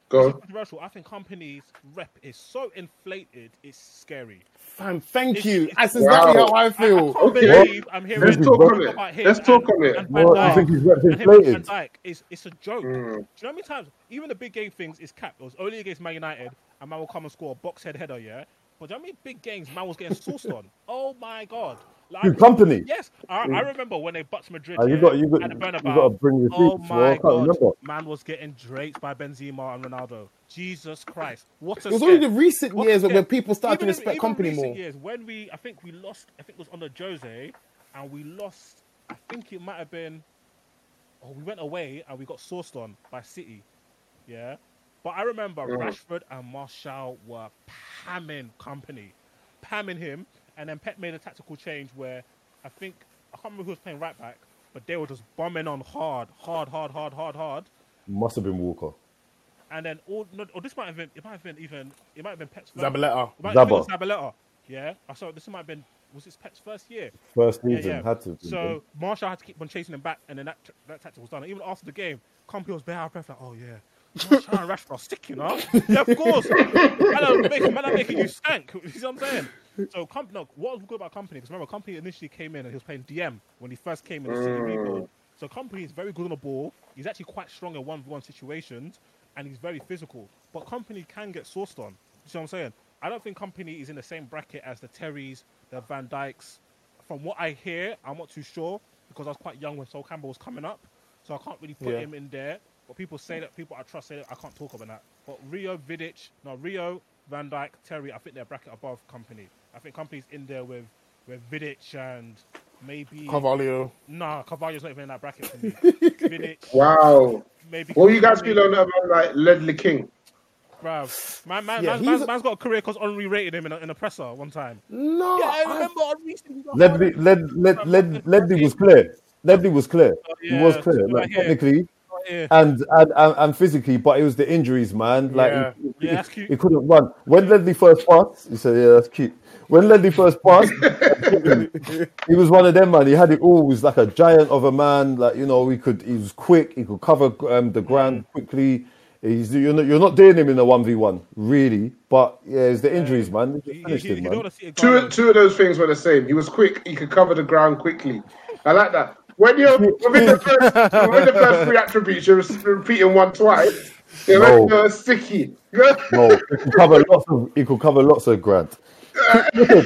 Go It's controversial. I think Kompany's rep is so inflated, it's scary. Fam, thank It's- you. it's- That's exactly Wow. how I I, I feel. can't Okay. believe I'm hearing Let's talk on it. about him Let's talk and- on it. and Van What, think his rep's And him and Van inflated? Dijk is it's a joke. Mm. Do you know how many times even the big game things is capped? It was only against Man United, and man will come and score a box head header, yeah. But do you know how many big games man was getting sauced on? Oh my god! Like, Good company. Yes, I, I remember when they butts Madrid. Ah, you got- you got- you gotta bring receipts, Oh my can't god! remember. Man was getting draped by Benzema and Ronaldo. Jesus Christ! What a It was only scare. the recent What years scare. where people started to Even in- respect even Kompany recent more. Years when we, I think we lost. I think it was under Jose, and we lost. I think it might have been. Oh, we went away and we got sourced on by City. Yeah, but I remember Rashford and Martial were pamming Kompany, pamming him, and then Pep made a tactical change where I think I can't remember who was playing right back, but they were just bombing on hard, hard, hard, hard, hard, hard. Must have been Walker. And then all, no, or this might have been, it might have been even, it might have been Pep's first- Zabaleta. It might have been Zaba. Zabaleta. Yeah, I saw this might have been, was this Pep's first year? First season yeah. had to. So Martial had to keep on chasing him back, and then that that tactic was done. Even after the game, Compy was bare out of breath, like, oh yeah. Martial and Rashford are sick, you know. Yeah, of course. <laughs> man, I'm making, man, I'm making you stank. <laughs> You see what I'm saying? So, comp- no, what was good about Kompany? Because remember, Kompany initially came in and he was playing DM when he first came in the City rebuild. Mm. So, Kompany is very good on the ball. He's actually quite strong in one-v-one situations, and he's very physical. But Kompany can get sourced on. You see what I'm saying? I don't think Kompany is in the same bracket as the Terrys, the Van Dijks. From what I hear, I'm not too sure because I was quite young when Sol Campbell was coming up, so I can't really put Yeah. him in there. But people say that people I trust say that I can't talk about that. But Rio, Vidic, no Rio, Van Dijk, Terry, I think they're bracket above Kompany. I think Kompany's in there with with Vidic and maybe Carvalho. Nah, Carvalho's not even in that bracket for me. <laughs> Vidic, Wow. maybe. What you guys Kompany. feel on about like Ledley King? Bruv, man, man, yeah, man, man's, a... man's got a career because Henry rated him in a, in a presser one time. No, Yeah, I I- remember Henry. said he got Ledley, Led, Led, Led, Ledley was clear. Ledley was clear. Oh, he was clear, something like like technically Yeah. and, and and and physically, but it was the injuries, man. Like Yeah. he, Yeah, he- that's cute. he couldn't run. When Ledley first passed, he said, "Yeah, that's cute." When Ledley first passed, he was one of them, man. He had it all. He was like a giant of a man. Like you know, he could. He was quick. He could cover um, the ground quickly. He's you're not, you're not doing him in a one v one, really. But yeah, it's the injuries, man. They just You, finished you, him, man. don't want to see a Two two of those things were the same. He was quick. He could cover the ground quickly. I like that. When you're <laughs> within the first within the first three attributes, you're repeating one twice. You're No. like you're sticky. No, he could cover lots of. He could cover lots of ground. Listen,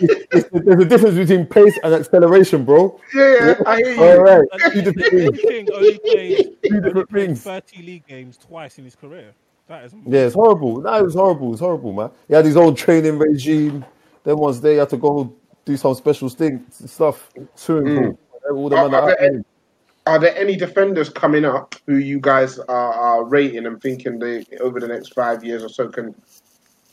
it's- it's- there's a difference between pace and acceleration, bro. Yeah, yeah, I hear you. All right, Uh, two different things. Only played, Two different things. 30 league games twice in his career. That is Yeah, it's horrible. No, it was horrible. It's horrible, man. He had his own training regime. Then once they had to go do some special thing stuff, swimming pool. All the Are, are, that- there, are there any defenders coming up who you guys are, are rating and thinking they over the next five years or so can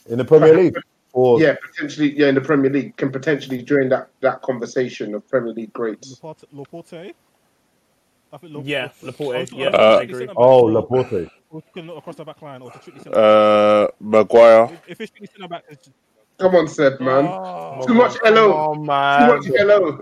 in the Premier League. Or yeah, potentially, yeah, in the Premier League can potentially join that that conversation of Premier League greats. Laporte, Laporte. I think Laporte. Yeah, Laporte, Or- or- yeah, or I agree. oh, Laporte. Or you can look across the back line, or to strictly centre Uh, Maguire. If, if it's strictly centre back, Come on, Seb, man. Oh. Too much hello. Oh Too much hello.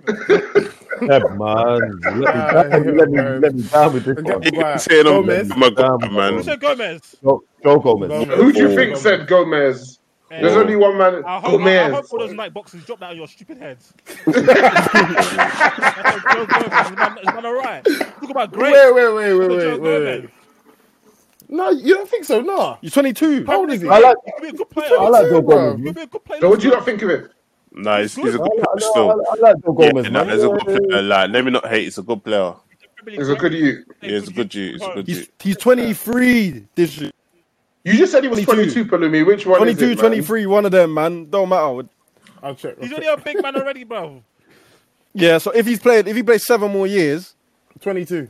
Yeah, man. Let me, down, let, me, let me down with this one. You Right. saying I'm Gomez. Maguire, Who said Gomez? Joe, Joe Gomez. Gomez. Who do you think said Gomez? There's Hey, only one man. I hope, I, I hope all those night boxes drop that on your stupid heads. <laughs> That's what Joe Gomez. Is man, is man alright? Talk about great. Wait, wait, wait, wait, wait, wait, wait. No, you don't think so? No. He's 22. How old is he? I like, He could be a good player. I like Joe. Gomez. He could be a good player. So what do you not think of it? Nah, he's, he's a I good player I still. I like Joe Gomez, nah, man. he's a good player. Like, let me not hate. He's a good player. He's a good you. Yeah, he's a good you. He's a good you. he's 23 this year. You just said he was 22, 22. Pelumi. Which one 22, is it, man? 23, one of them, man. Don't matter. I'll check. He's already a big man already, bro. Yeah, so if he's played, if he plays seven more years, 22.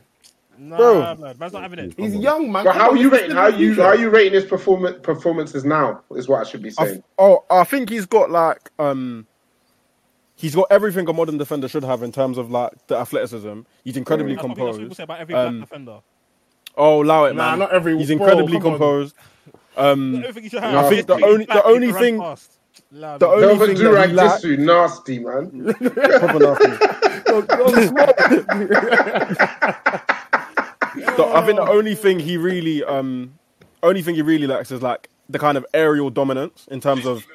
Nah, Bro. man, man's not having it. He's young, man. But how are you rating? How are you how you rating his performance performances now? Is what I should be saying. f- oh, I think he's got like um, he's got everything a modern defender should have in terms of like the athleticism. He's incredibly That's what people- that's what people composed. say about every Um, defender. Oh, allow it, Nah, man. not every- He's bro, incredibly come composed. Um, Everything you should No. I think the only- the only he can run thing- the only Velvet thing that he Durag nasty man. <laughs> proper nasty. <laughs> The- I think the only thing he really, um, only thing he really lacks is like the kind of aerial dominance in terms of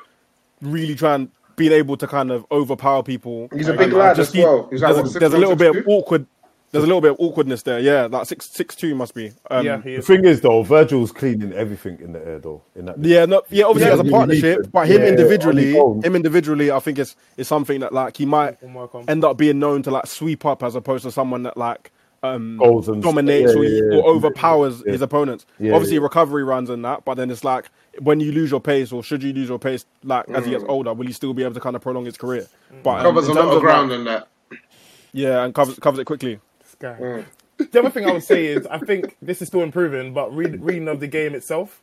really trying being able to kind of overpower people. He's a big and lad just as well. He's like, there's, what, a, there's a little bit of awkward. There's a little bit of awkwardness there. Yeah, like six six two must be. Um, Yeah, he The thing is, though, Virgil's cleaning everything in the air, though. In that, Yeah, no, yeah, obviously Yeah, as a partnership, but him Yeah, individually, on his own. him individually, I think it's is something that like he might Can work on. end up being known to like sweep up as opposed to someone that like um Goals dominates yeah, or, yeah, yeah. or overpowers Yeah. his opponents. Yeah, obviously, yeah. recovery runs and that, but then it's like when you lose your pace or should you lose your pace, like as he gets Mm. older, will he still be able to kind of prolong his career? But um, Covers a lot of ground like- in that. yeah, and covers covers it quickly. This guy. The other thing I would say is I think this is still improving, but read, reading of the game itself,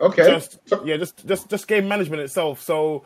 Okay. just yeah, just just just game management itself. So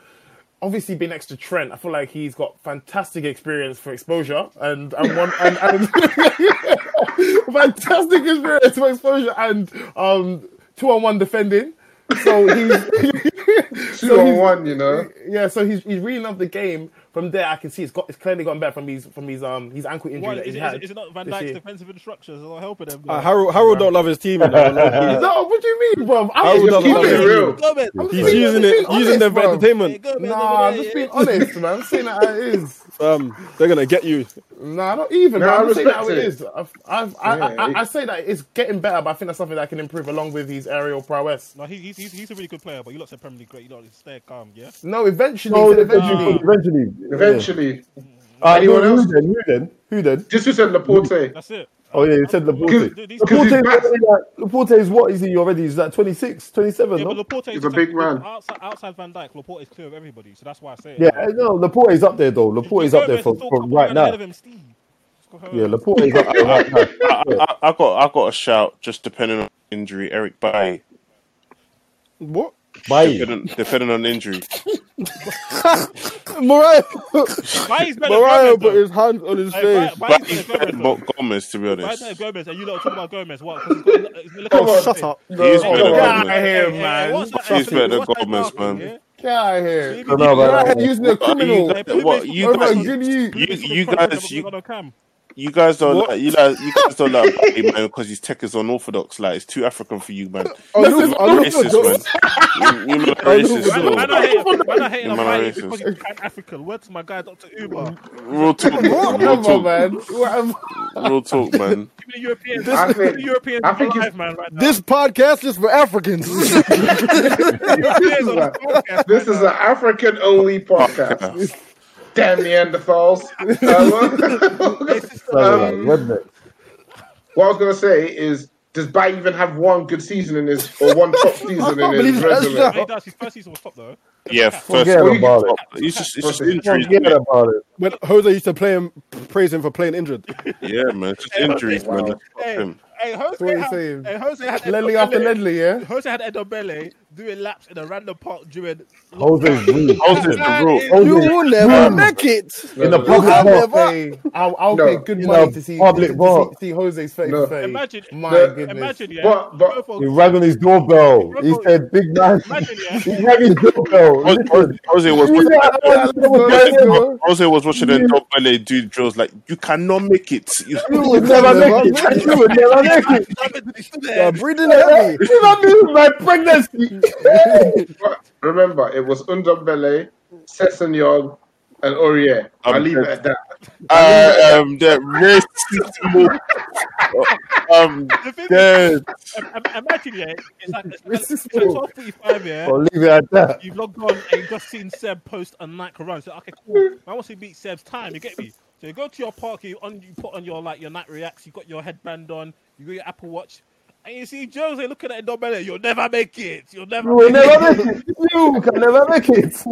obviously being next to Trent, I feel like he's got fantastic experience for exposure and and one and, and <laughs> fantastic experience for exposure and um two on one defending. So he's <laughs> two on one, you know. Yeah, so he's he's reading up the game. From there, I can see it's got it's clearly gotten better from his from his um his ankle injury What, that is, he it, had. is, it, is it not Van this Dijk's defensive instructions? Is not helping them. Uh, Harold, Harold don't love his team. You. <laughs> No, what do you mean, bro? I'm Harold just doesn't love it real. team. Gomez. He's using it, using honest, them for bro. entertainment. Gomez, Nah, I'm just being honest, man. I'm saying that it is. Um, they're gonna get you. Nah, not even. No, man. I I'm just saying how respect it it. is. I've, I've, I, Yeah, I, he- I say that it's getting better, but I think that's something that can improve along with his aerial prowess. No, he, he's, he's, he's a really good player, but you lot said Premier League great. You lot stay calm, yeah? No, eventually, No, he said eventually, eventually. eventually, Eventually. Uh, Anyone no, else? Who then? Who then? Who then? Just who said Laporte? That's it. Oh yeah, you said Laporte. Dude, Laporte, is back. already like, Laporte is what is he already? He's like 26, 27, Yeah, no? but Laporte He's is a big type- man. Outside, outside Van Dijk, Laporte is clear of everybody, so that's why I say it. Yeah, no, Laporte is up there though. Laporte is up there for, for right now. of him, Steve. Yeah, Laporte is up there right now. <laughs> I, I, I got I got a shout just depending on injury. Eric Bailly. What? Bailly. Depending, depending on injury. <laughs> Morayo, Why is better Morayo than put Gomez, his hands on his though? face. Why, why is better than Gomez, But Gomez, to be though? Honest. is better Gomez? And you lot talking about Gomez. What? 'Cause he's got, he's look Come at oh, on. Shut up. He's better than Get out Gomez. of here, man. what's that- He's better than what's that Gomez, barking, man. yeah? Get out of here. You- I know, you- but- You're using a What criminal. you, guys- what you over guys, against you. you, you guys, you, got on cam. You guys don't like, <laughs> you like, you guys don't like Bailly, man, because his tech is unorthodox. Like it's too African for you, man. Oh, You're listen, oh, racist, man. You, you man are <laughs> racist, Man, man, man. I hate him. Man, I hate him. You man are Why? racist. Because he's pan African. Word to my guy, Dr. Uber. Real talk, real Whatever, talk, man. Whatever. real talk, man. <laughs> Give me the Europeans. I Give me think- the Europeans I think alive, man, right now. This podcast is for Africans. Europeans on this This is an African only podcast. Damn Neanderthals. Uh, Sounded um, what I was gonna say is, does Bay even have one good season in his or one <laughs> top season in his that's resume? He does. His first season was top, though. Yeah, first. Forget Well, about it. It's just, it's just injuries. Forget about it. when Jose used to play him, praise him for playing injured. Yeah, man, it's just injuries, man. Fuck Hey, him. hey, Jose what you had, saying. hey, Jose had Ledley after Ledley, yeah? Jose had Ndombele, doing laps in a random park during. Jose's rude. Jose's the rule. You will never make it. In the public I'll, park. pay, I'll, I'll No. pay good In money a to see, public to, bar. see, see Jose's 30 No. for 30. Imagine, My No. goodness. imagine, yeah. But- but- go for- He rang on his doorbell. He said, "Big man." Imagine, yeah. He rang his doorbell. Jose, Listen. Jose was watching, said, "I don't know what Let's to do." go. Jose was watching the top belly do drills like you cannot make it. You, You would never make it. You would never <laughs> make it. You're breathing heavy. You know me with my pregnancy. But <laughs> remember, it was Ndombele, Sessegnon, and Aurier. I'll leave it at that. I am the racist. um, <laughs> The thing the, Im- im- Imagine, yeah. It's like it's, This it's, is it's cool. twelve forty-five, yeah. I'll leave it at that. You've logged on and you've just seen Seb post a Nike run. So okay, cool. I want to beat Seb's time. You get me? So you go to your park, you on, you put on your like your Nike Reacts. You got your headband on. You got your Apple Watch, and you see Jose looking at Ndombele. You'll never make it. You'll never. You will make never it. make it. You can never make it.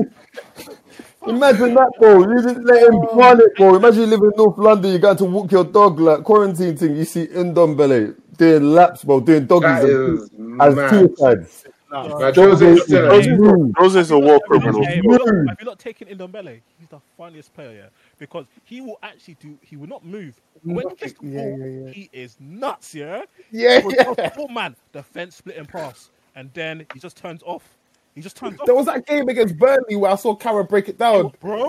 Imagine that, bro. You just let him plan it, bro. Imagine you live in North London, you got to walk your dog, like quarantine thing. You see Ndombele doing laps, bro, doing doggies That and is as mad. suicides. Now, Jose Jose is Jose a- is rude. Jose's a war criminal. Hey, if you're not- if you're taking Ndombele, he's the funniest player, yeah, because he will actually do. He will not move. When he gets the Yeah, ball, yeah, yeah. he is nuts, yeah. Yeah, yeah. just full man, the fence splitting pass, and then he just turns off. He just turns off. There was that game against Burnley where I saw Carra break it down. bro.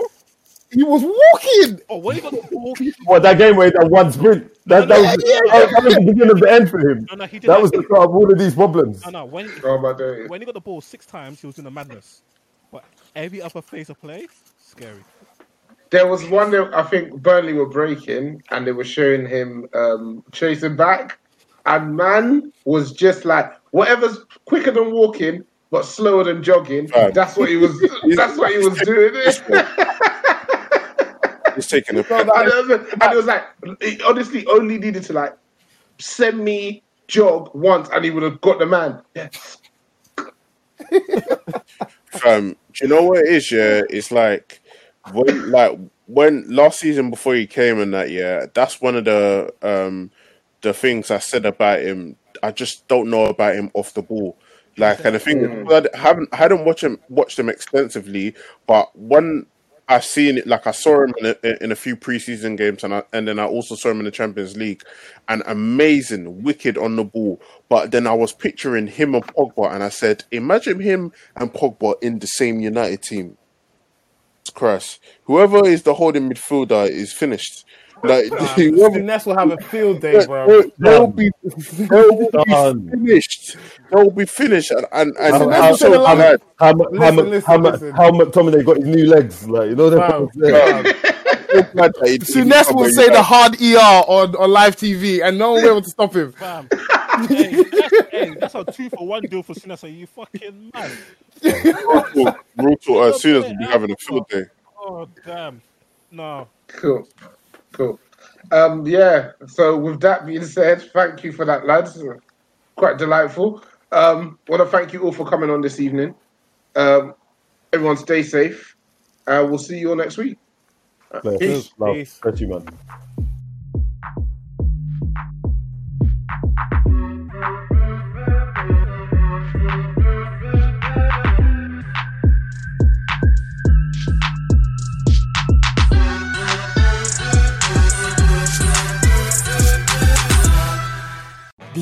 He was walking. Oh, when he got the ball, <laughs> What that game where he done one sprint? That, that, was, that, that was the beginning of the end for him. No, no, he did That that. was the start of all of these problems. no, no, when Oh when he got the ball six times, he was in a madness. But every other phase of play, scary. There was one that I think Burnley were breaking, and they were showing him um, chasing back, and man was just like whatever's quicker than walking but slower than jogging. Fam. That's what he was. <laughs> that's what he was <laughs> doing. He's taking a <laughs> and, it was, and it was like he honestly only needed to like semi jog once, and he would have got the man. Yeah. fam. Do you know what it is? Yeah, it's like when, like when last season before he came in that year. That's one of the um the things I said about him. I just don't know about him off the ball. Like, and the thing is, I haven't I hadn't watched him watched him extensively, but when I've seen it, like I saw him in a, in a few preseason games, and I, and then I also saw him in the Champions League, and amazing, wicked on the ball. But then I was picturing him and Pogba, and I said, imagine him and Pogba in the same United team. Christ, whoever is the holding midfielder is finished. Like <laughs> whoever, Ness will have a field day, bro. they'll, they'll be <laughs> they'll be finished. They'll be finished, and and, and How, I'm how, so how, glad. how, how, Listen, how, listen, how, listen. how McTominay got his new legs, like you know Fam, that. so glad that he- he Souness come will say the hard ER on, on live TV, and no one will be able to stop him. Fam. hey, that's, hey, that's a two for one deal for Sinasa. You fucking man. Brutal, brutal. Uh, soon as we'll be having a field day. Oh damn. No. Cool, cool. Um, yeah. So with that being said, thank you for that, lads. Quite delightful. Um, want to thank you all for coming on this evening. Um, everyone, stay safe. Uh, we'll see you all next week. Peace. Love, Peace. Thank you, man.